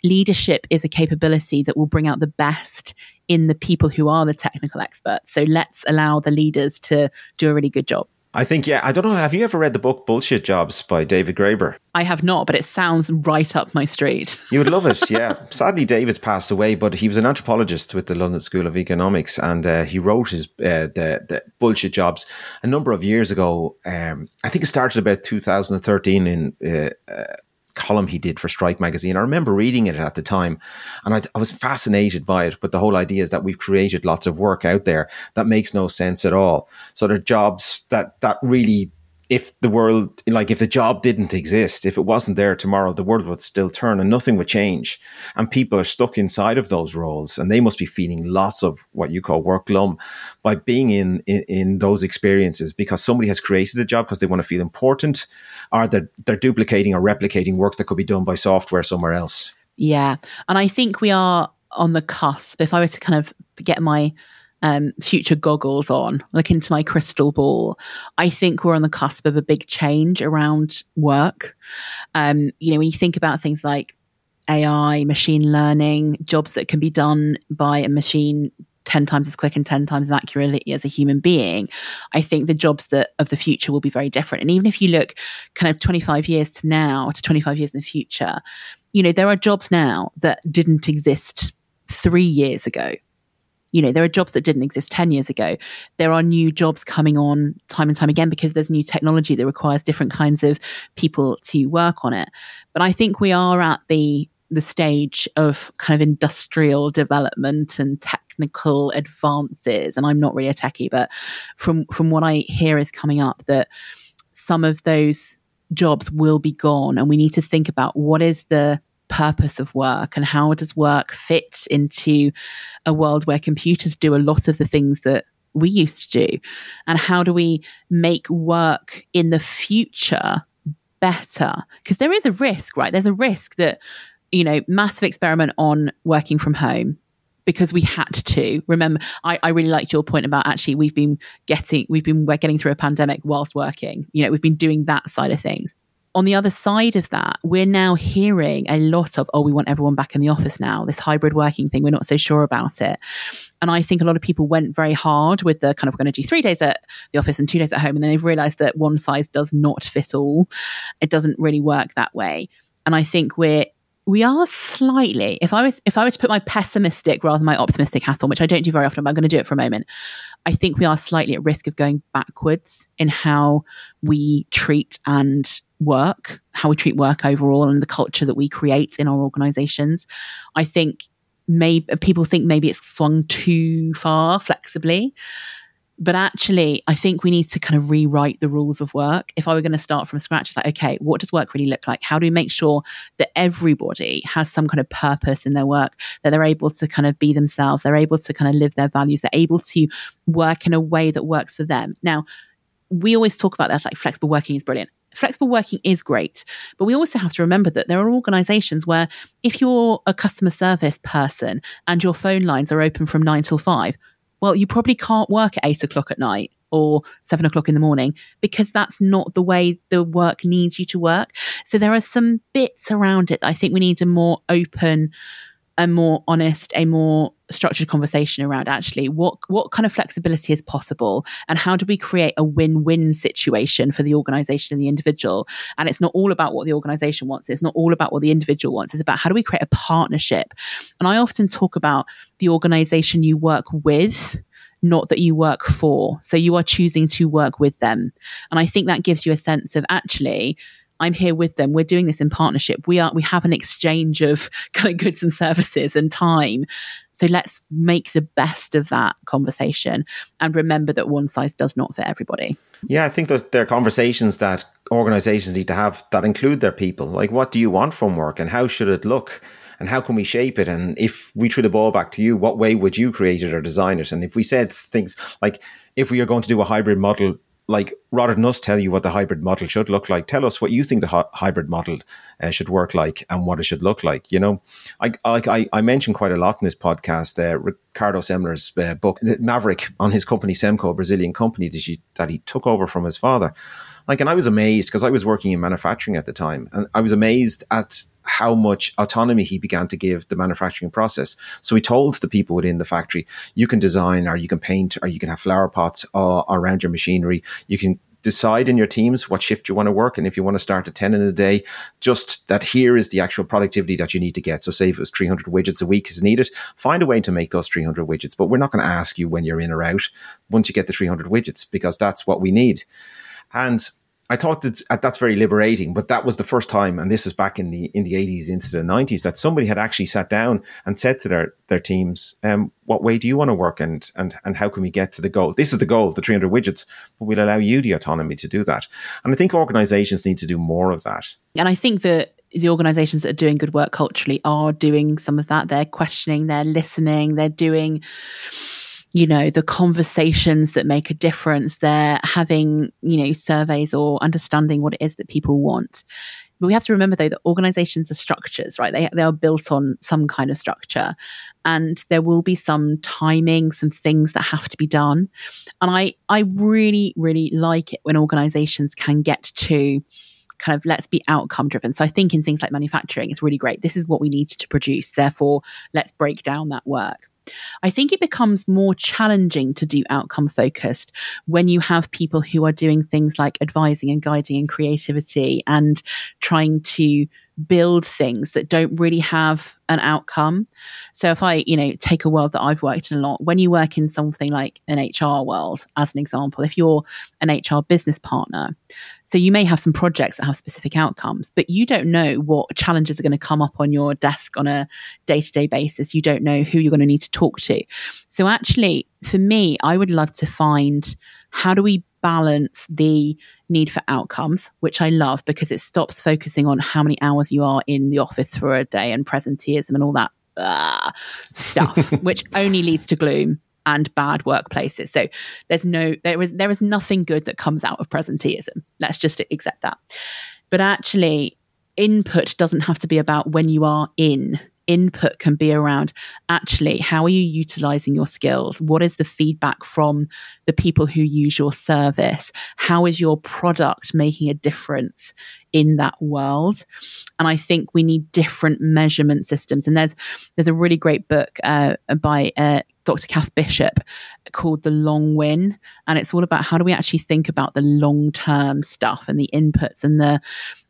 leadership is a capability that will bring out the best in the people who are the technical experts. So let's allow the leaders to do a really good job. I think, yeah, I don't know. Have you ever read the book Bullshit Jobs by David Graeber? I have not, but it sounds right up my street. you would love it, [laughs] yeah. Sadly, David's passed away, but he was an anthropologist with the London School of Economics and uh, he wrote his uh, the, the Bullshit Jobs a number of years ago. Um, I think it started about 2013 in. Uh, uh column he did for Strike magazine. I remember reading it at the time and I, I, was fascinated by it. But the whole idea is that we've created lots of work out there that makes no sense at all. So there are jobs that, that really if the world, like if the job didn't exist, if it wasn't there tomorrow, the world would still turn and nothing would change. And people are stuck inside of those roles and they must be feeling lots of what you call work glum by being in, in, in those experiences because somebody has created a job because they want to feel important or they're, they're duplicating or replicating work that could be done by software somewhere else. Yeah. And I think we are on the cusp. If I were to kind of get my um, future goggles on, look into my crystal ball, I think we're on the cusp of a big change around work. Um, you know, when you think about things like AI, machine learning, jobs that can be done by a machine 10 times as quick and 10 times as accurately as a human being, I think the jobs that of the future will be very different. And even if you look kind of 25 years to now to 25 years in the future, you know, there are jobs now that didn't exist three years ago you know, there are jobs that didn't exist 10 years ago. There are new jobs coming on time and time again because there's new technology that requires different kinds of people to work on it. But I think we are at the the stage of kind of industrial development and technical advances. And I'm not really a techie, but from from what I hear is coming up that some of those jobs will be gone and we need to think about what is the purpose of work and how does work fit into a world where computers do a lot of the things that we used to do? And how do we make work in the future better? Because there is a risk right? There's a risk that you know massive experiment on working from home because we had to. Remember I, I, really liked your point about actually we've been getting we've been we're getting through a pandemic whilst working. You know we've been doing that side of things on the other side of that, we're now hearing a lot of, oh, we want everyone back in the office now, this hybrid working thing, we're not so sure about it. And I think a lot of people went very hard with the kind of, we're going to do three days at the office and two days at home. And then they've realized that one size does not fit all. It doesn't really work that way. And I think we're, we are slightly, if I was, if I were to put my pessimistic rather than my optimistic hat on, which I don't do very often, but I'm going to do it for a moment. I think we are slightly at risk of going backwards in how we treat and work, how we treat work overall, and the culture that we create in our organizations. I think maybe people think maybe it's swung too far flexibly. But actually, I think we need to kind of rewrite the rules of work. If I were going to start from scratch, it's like, okay, what does work really look like? How do we make sure that everybody has some kind of purpose in their work, that they're able to kind of be themselves, they're able to kind of live their values, they're able to work in a way that works for them? Now, we always talk about that like flexible working is brilliant. Flexible working is great, but we also have to remember that there are organizations where if you're a customer service person and your phone lines are open from nine till five, well, you probably can't work at eight o'clock at night or seven o'clock in the morning because that's not the way the work needs you to work. So there are some bits around it I think we need a more open, a more honest, a more structured conversation around actually what what kind of flexibility is possible and how do we create a win-win situation for the organization and the individual? And it's not all about what the organization wants. It's not all about what the individual wants. It's about how do we create a partnership? And i often talk about the organization you work with not that you work for. So you are choosing to work with them. And i think that gives you a sense of actually I'm here with them. We're doing this in partnership. We are we have an exchange of [laughs] kind of goods and services and time. So let's make the best of that conversation and remember that one size does not fit everybody. Yeah, I think that there are conversations that organizations need to have that include their people. Like what do you want from work and how should it look? and how can we shape it? And if we threw the ball back to you, what way would you create it or design it? And if we said things like, if we are going to do a hybrid model like rather than us tell you what the hybrid model should look like, tell us what you think the hybrid model uh, should work like and what it should look like. You know, I like I, I mentioned quite a lot in this podcast. Uh, Ricardo Semler's uh, book, Maverick, on his company Semco, a Brazilian company that he, that he took over from his father. Like, and I was amazed because I was working in manufacturing at the time, and I was amazed at how much autonomy he began to give the manufacturing process. So he told the people within the factory, you can design or you can paint or you can have flower pots uh, around your machinery. You can decide in your teams what shift you want to work. And if you want to start at 10 in a day, just that here is the actual productivity that you need to get. So say if it was 300 widgets a week is needed, find a way to make those 300 widgets. But we're not going to ask you when you're in or out once you get the 300 widgets because that's what we need. And I thought that uh, that's very liberating, but that was the first time, and this is back in the in the eighties into the nineties, that somebody had actually sat down and said to their their teams, um, "What way do you want to work, and and and how can we get to the goal? This is the goal, the three hundred widgets, but we'll allow you the autonomy to do that." And I think organisations need to do more of that. And I think that the organizations that are doing good work culturally are doing some of that. They're questioning, they're listening, they're doing you know, the conversations that make a difference. They're having, you know, surveys or understanding what it is that people want. But we have to remember though that organizations are structures, right? They, they are built on some kind of structure and there will be some timing, some things that have to be done. And I, I really, really like it when organizations can get to kind of let's be outcome driven. So I think in things like manufacturing, it's really great. This is what we need to produce. Therefore, let's break down that work. I think it becomes more challenging to do outcome focused when you have people who are doing things like advising and guiding and creativity and trying to build things that don't really have an outcome. So if I, you know, take a world that I've worked in a lot, when you work in something like an HR world, as an example, if you're an HR business partner, so you may have some projects that have specific outcomes, but you don't know what challenges are going to come up on your desk on a day to day basis. You don't know who you're going to need to talk to. So actually, for me, I would love to find how do we balance the need for outcomes, which I love because it stops focusing on how many hours you are in the office for a day and presenteeism and all that uh, stuff, [laughs] which only leads to gloom and bad workplaces. So there's no there is there is nothing good that comes out of presenteeism. Let's just accept that. But actually input doesn't have to be about when you are in input can be around actually how are you utilizing your skills what is the feedback from the people who use your service how is your product making a difference in that world and i think we need different measurement systems and there's there's a really great book uh, by uh, Dr. Cath Bishop called The Long Win. And it's all about how do we actually think about the long term stuff and the inputs and the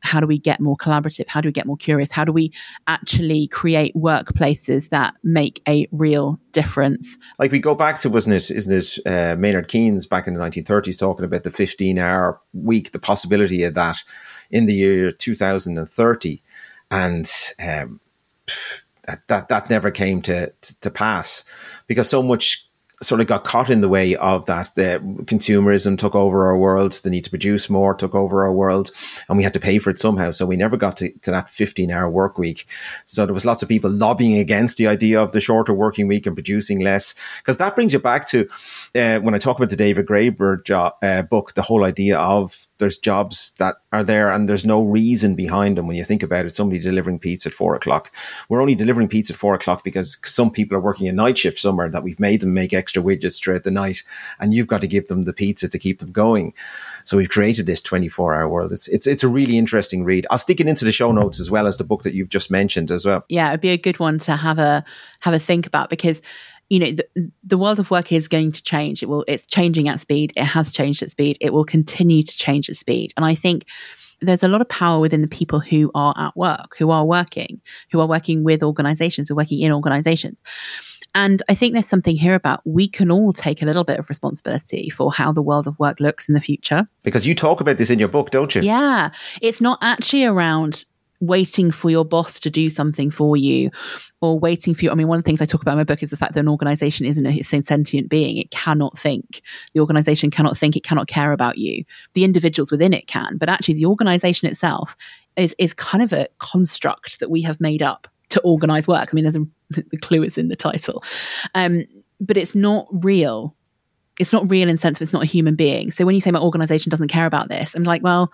how do we get more collaborative? How do we get more curious? How do we actually create workplaces that make a real difference? Like we go back to, wasn't it, isn't it, uh, Maynard Keynes back in the 1930s talking about the 15 hour week, the possibility of that in the year 2030. And, um, that, that, never came to, to, to pass because so much sort of got caught in the way of that. Consumerism took over our world. The need to produce more took over our world, and we had to pay for it somehow. So we never got to, to that 15 hour work week. So there was lots of people lobbying against the idea of the shorter working week and producing less. Because that brings you back to uh, when I talk about the David Graeber jo- uh, book, the whole idea of there's jobs that are there and there's no reason behind them when you think about it. Somebody delivering pizza at four o'clock. We're only delivering pizza at four o'clock because some people are working a night shift somewhere that we've made them make extra widgets throughout the night and you've got to give them the pizza to keep them going. So we've created this 24 hour world. It's, it's, it's a really interesting read. I'll stick it into the show notes as well as the book that you've just mentioned as well. Yeah, it'd be a good one to have a, have a think about because you know the, the world of work is going to change it will it's changing at speed it has changed at speed it will continue to change at speed and i think there's a lot of power within the people who are at work who are working who are working with organizations who are working in organizations and I think there's something here about we can all take a little bit of responsibility for how the world of work looks in the future. Because you talk about this in your book, don't you? Yeah. It's not actually around waiting for your boss to do something for you or waiting for you. I mean, one of the things I talk about in my book is the fact that an organization isn't a sentient being. It cannot think. The organization cannot think. It cannot care about you. The individuals within it can, but actually the organization itself is, is kind of a construct that we have made up to organize work. I mean, there's a, the clue is in the title. Um, but it's not real. It's not real in sense of it's not a human being. So when you say my organization doesn't care about this, I'm like, well,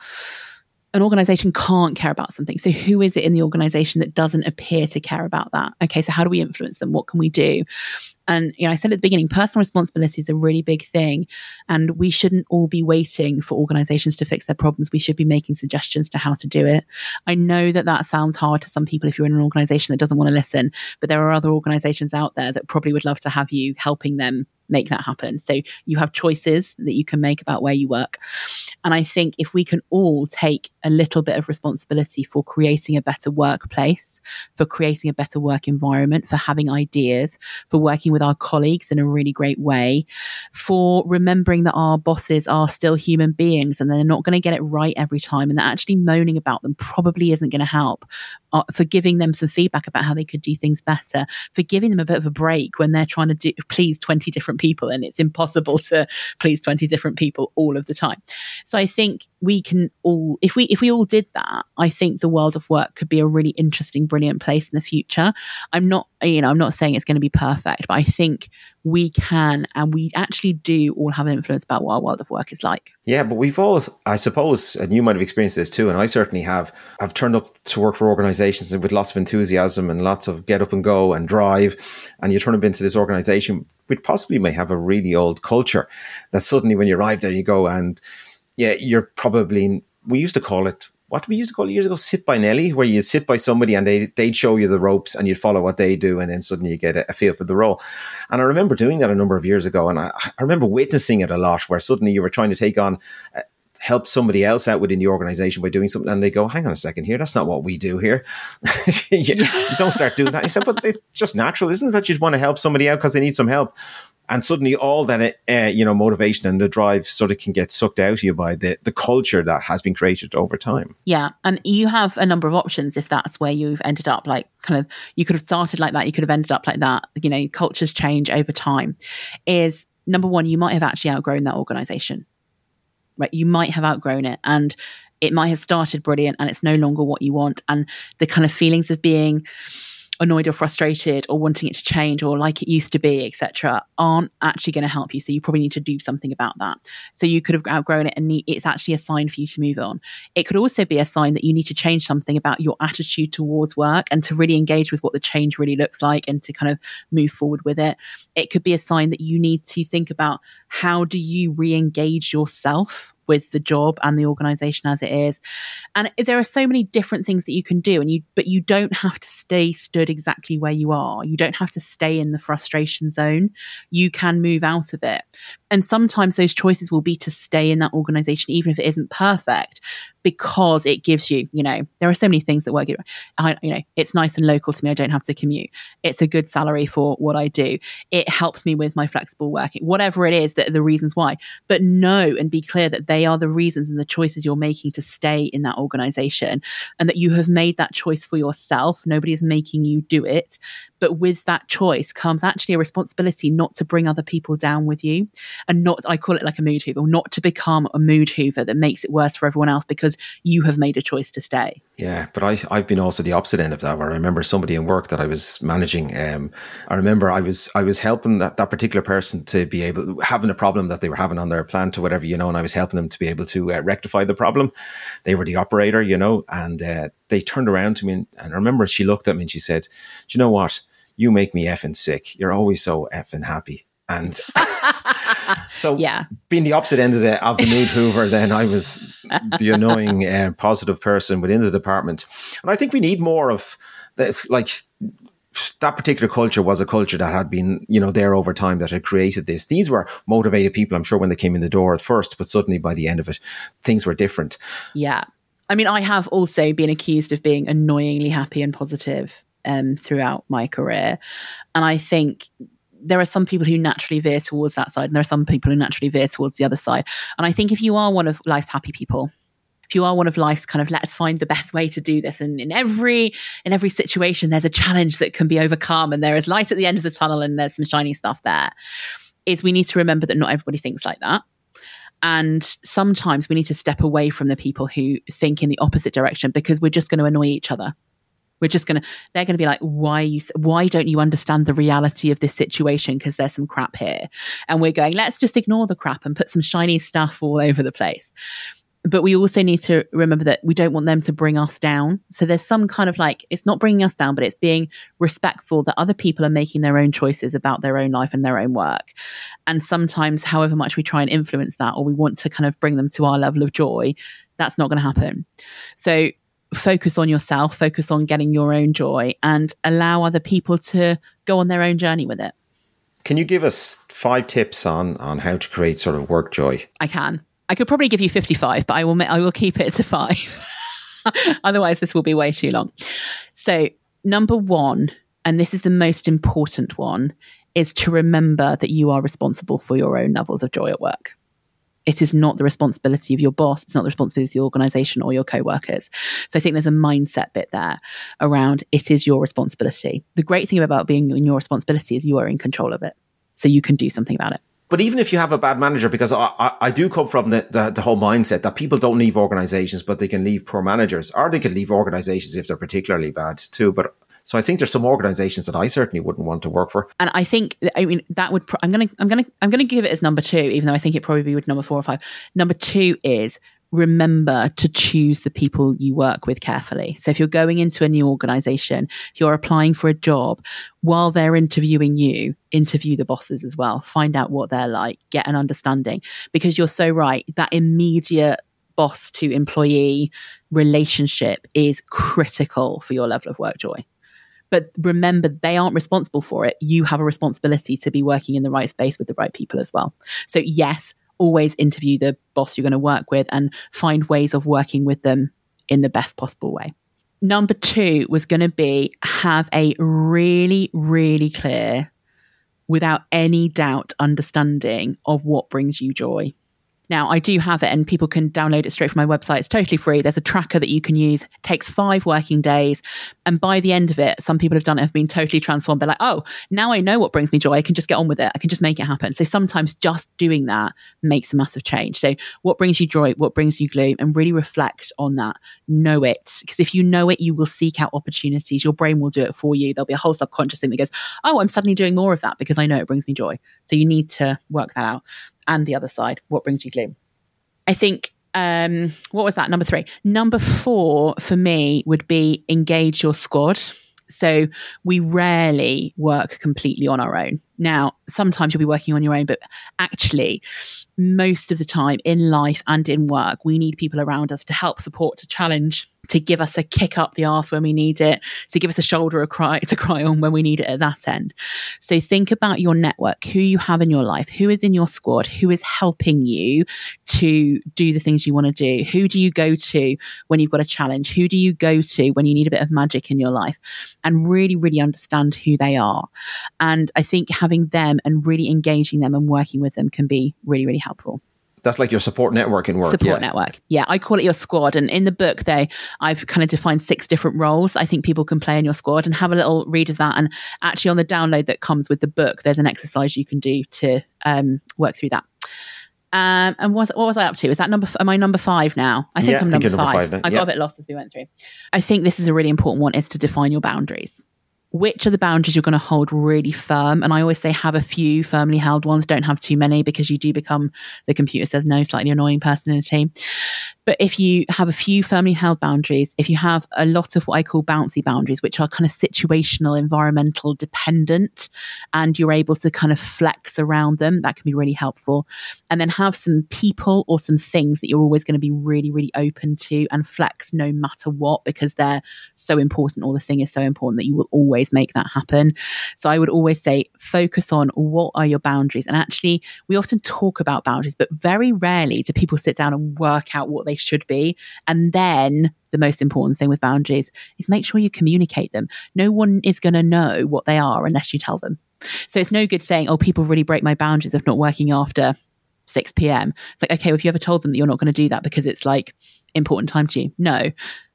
an organization can't care about something. So, who is it in the organization that doesn't appear to care about that? Okay, so how do we influence them? What can we do? And you know, I said at the beginning, personal responsibility is a really big thing, and we shouldn't all be waiting for organizations to fix their problems. We should be making suggestions to how to do it. I know that that sounds hard to some people if you're in an organization that doesn't want to listen, but there are other organizations out there that probably would love to have you helping them make that happen. So you have choices that you can make about where you work. And I think if we can all take a little bit of responsibility for creating a better workplace, for creating a better work environment, for having ideas, for working with our colleagues in a really great way, for remembering that our bosses are still human beings and they're not going to get it right every time and that actually moaning about them probably isn't going to help, Uh, for giving them some feedback about how they could do things better, for giving them a bit of a break when they're trying to do, please 20 different people and it's impossible to please 20 different people all of the time. So I think we can all, if we, if we all did that, I think the world of work could be a really interesting, brilliant place in the future. I'm not, you know, I'm not saying it's going to be perfect, but I think we can and we actually do all have an influence about what our world of work is like. Yeah, but we've all, I suppose, and you might have experienced this too, and I certainly have. I've turned up to work for organizations with lots of enthusiasm and lots of get up and go and drive, and you turn up into this organization which possibly may have a really old culture that suddenly when you arrive there, you go and yeah, you're probably, we used to call it what we used to call years ago? Sit by Nelly, where you sit by somebody and they they'd show you the ropes and you'd follow what they do, and then suddenly you get a, a feel for the role. And I remember doing that a number of years ago, and I, I remember witnessing it a lot, where suddenly you were trying to take on. Uh, help somebody else out within the organization by doing something and they go hang on a second here that's not what we do here [laughs] you, you, don't start doing that you said but it's just natural isn't it that you'd want to help somebody out because they need some help and suddenly all that uh, you know motivation and the drive sort of can get sucked out of you by the the culture that has been created over time. Yeah and you have a number of options if that's where you've ended up like kind of you could have started like that you could have ended up like that. You know cultures change over time. Is number one you might have actually outgrown that organization. Right you might have outgrown it and it might have started brilliant and it's no longer what you want and the kind of feelings of being annoyed or frustrated or wanting it to change or like it used to be, etc., aren't actually going to help you. So you probably need to do something about that. So you could have outgrown it and it's actually a sign for you to move on. It could also be a sign that you need to change something about your attitude towards work and to really engage with what the change really looks like and to kind of move forward with it. It could be a sign that you need to think about how do you re-engage yourself with the job and the organization as it is. And there are so many different things that you can do and you but you don't have to stay stood exactly where you are. You don't have to stay in the frustration zone. You can move out of it. And sometimes those choices will be to stay in that organization even if it isn't perfect because it gives you, you know, there are so many things that work. I, you know, it's nice and local to me. I don't have to commute. It's a good salary for what I do. It helps me with my flexible working, whatever it is that the reasons why. But know and be clear that they are the reasons and the choices you're making to stay in that organization and that you have made that choice for yourself. Nobody is making you do it. But with that choice comes actually a responsibility not to bring other people down with you and not, I call it like a mood hoover, not to become a mood hoover that makes it worse for everyone else because you have made a choice to stay. Yeah, but I, I've been also the opposite end of that where I remember somebody in work that I was managing. Um, I remember I was, I was helping that, that particular person to be able, having a problem that they were having on their plant or whatever, you know, and I was helping them to be able to uh, rectify the problem. They were the operator, you know, and uh, they turned around to me and, and I remember she looked at me and she said, do you know what? You make me effing sick. You're always so effing happy. And [laughs] so, yeah, being the opposite end of the, of the mood hoover, then I was the annoying uh, positive person within the department. And I think we need more of the, like, that particular culture was a culture that had been, you know, there over time that had created this. These were motivated people, I'm sure, when they came in the door at first, but suddenly by the end of it, things were different. Yeah. I mean, I have also been accused of being annoyingly happy and positive um, throughout my career. And I think there are some people who naturally veer towards that side, and there are some people who naturally veer towards the other side. And I think if you are one of life's happy people, if you are one of life's kind of let's find the best way to do this and in every in every situation there's a challenge that can be overcome and there is light at the end of the tunnel and there's some shiny stuff there is we need to remember that not everybody thinks like that and sometimes we need to step away from the people who think in the opposite direction because we're just going to annoy each other we're just going to, they're going to be like, why you, why don't you understand the reality of this situation? Because there's some crap here. And we're going, let's just ignore the crap and put some shiny stuff all over the place. But we also need to remember that we don't want them to bring us down. So there's some kind of like, it's not bringing us down, but it's being respectful that other people are making their own choices about their own life and their own work. And sometimes, however much we try and influence that, or we want to kind of bring them to our level of joy, that's not going to happen. So focus on yourself, focus on getting your own joy, and allow other people to go on their own journey with it. Can you give us five tips on on how to create sort of work joy? I can. I could probably give you 55, but I will I will keep it to 5. [laughs] Otherwise this will be way too long. So, number 1, and this is the most important one, is to remember that you are responsible for your own levels of joy at work. It is not the responsibility of your boss. It's not the responsibility of the organization or your co-workers. So I think there's a mindset bit there around it is your responsibility. The great thing about being in your responsibility is you are in control of it. So you can do something about it. But even if you have a bad manager, because I, I, I do come from the, the, the, whole mindset that people don't leave organizations, but they can leave poor managers, or they can leave organizations if they're particularly bad too. But so I think there's some organizations that I certainly wouldn't want to work for. And I think, I mean, that would, I'm going to, I'm going to, I'm going to give it as number two, even though I think it probably would number four or five. Number two is remember to choose the people you work with carefully. So if you're going into a new organization, you're applying for a job, while they're interviewing you, interview the bosses as well. Find out what they're like, get an understanding. Because you're so right, that immediate boss to employee relationship is critical for your level of work joy. But remember, they aren't responsible for it. You have a responsibility to be working in the right space with the right people as well. So, yes, always interview the boss you're going to work with and find ways of working with them in the best possible way. Number two was going to be have a really, really clear, without any doubt, understanding of what brings you joy. Now, I do have it and people can download it straight from my website. It's totally free. There's a tracker that you can use. It takes five working days. And by the end of it, some people have done it, have been totally transformed. They're like, oh, now I know what brings me joy. I can just get on with it. I can just make it happen. So sometimes just doing that makes a massive change. So, what brings you joy? What brings you gloom? And really reflect on that. Know it. Because if you know it, you will seek out opportunities. Your brain will do it for you. There'll be a whole subconscious thing that goes, oh, I'm suddenly doing more of that because I know it brings me joy. So, you need to work that out and the other side. What brings you gloom? I think um, what was that? Number three. Number four for me would be engage your squad. So we rarely work completely on our own. Now, sometimes you'll be working on your own, but actually, most of the time in life and in work, we need people around us to help support, to challenge, to give us a kick up the arse when we need it, to give us a shoulder a cry to cry on when we need it at that end. So think about your network, who you have in your life, who is in your squad, who is helping you to do the things you want to do. Who do you go to when you've got a challenge? Who do you go to when you need a bit of magic in your life? And really, really understand who they are. And I think having them and really engaging them and working with them can be really, really helpful that's like your support network in work. Support yeah. network. Yeah, I call it your squad. And in the book, they I've kind of defined six different roles I think people can play in your squad and have a little read of that. And actually, on the download that comes with the book, there's an exercise you can do to um, work through that. Um, and what, what was I up to? Is that number? Am I number five now? I think yeah, I'm think number, number five. five I got a bit lost as we went through. I think this is a really important one: is to define your boundaries which are the boundaries you're going to hold really firm. And I always say have a few firmly held ones. Don't have too many because you do become, the computer says no, slightly annoying person in a team. But if you have a few firmly held boundaries, if you have a lot of what I call bouncy boundaries, which are kind of situational, environmental dependent, and you're able to kind of flex around them, that can be really helpful. And then have some people or some things that you're always going to be really, really open to and flex no matter what, because they're so important or the thing is so important that you will always make that happen. So I would always say focus on what are your boundaries. And actually, we often talk about boundaries, but very rarely do people sit down and work out what they should be. And then the most important thing with boundaries is make sure you communicate them. No one is going to know what they are unless you tell them. So it's no good saying, oh, people really break my boundaries of not working after 6 p.m. It's like, okay, well, if you ever told them that you're not going to do that because it's like important time to you, no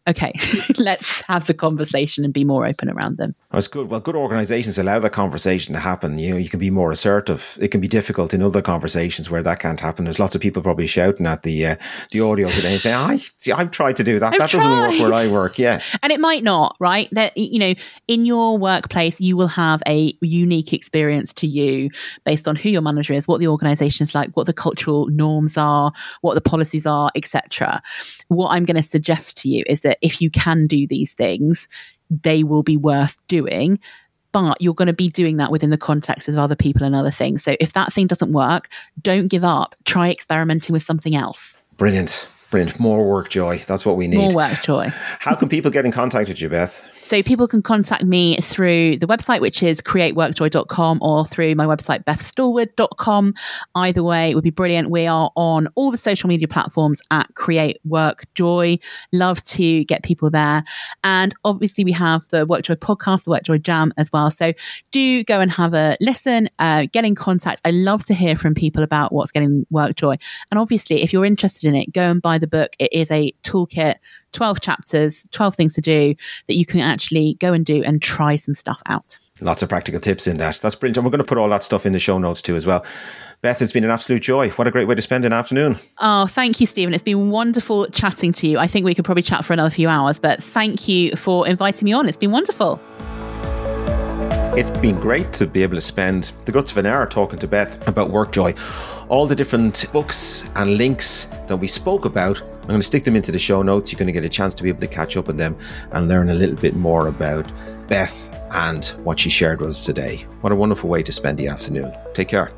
okay, [laughs] let's have the conversation and be more open around them. That's good. Well, good organizations allow that conversation to happen. You know, you can be more assertive. It can be difficult in other conversations where that can't happen. There's lots of people probably shouting at the uh, the audio today and saying, "I, see, I've tried to do that. I've that doesn't work where I work." Yeah, and it might not. Right? That you know, in your workplace, you will have a unique experience to you based on who your manager is, what the organization is like, what the cultural norms are, what the policies are, etc. What I'm going to suggest to you is that that if you can do these things, they will be worth doing. But you're going to be doing that within the context of other people and other things. So if that thing doesn't work, don't give up. Try experimenting with something else. Brilliant. Brilliant. More work joy. That's what we need. More work joy. How can people get in contact with you, Beth? So people can contact me through the website, which is createworkjoy.com or through my website, bethstallwood.com. Either way, it would be brilliant. We are on all the social media platforms at Create Work Joy. Love to get people there. And obviously we have the Workjoy podcast, the Workjoy Jam as well. So do go and have a listen, uh, get in contact. I love to hear from people about what's getting work joy. And obviously, if you're interested in it, go and buy the book. It is a toolkit, 12 chapters, 12 things to do that you can actually go and do and try some stuff out. Lots of practical tips in that. That's brilliant. And we're going to put all that stuff in the show notes too as well. Beth, it's been an absolute joy. What a great way to spend an afternoon. Oh, thank you, Stephen. It's been wonderful chatting to you. I think we could probably chat for another few hours, but thank you for inviting me on. It's been wonderful. It's been great to be able to spend the guts of an hour talking to Beth about Workjoy. All the different books and links that we spoke about, I'm going to stick them into the show notes. You're going to get a chance to be able to catch up on them and learn a little bit more about Beth and what she shared with us today. What a wonderful way to spend the afternoon. Take care.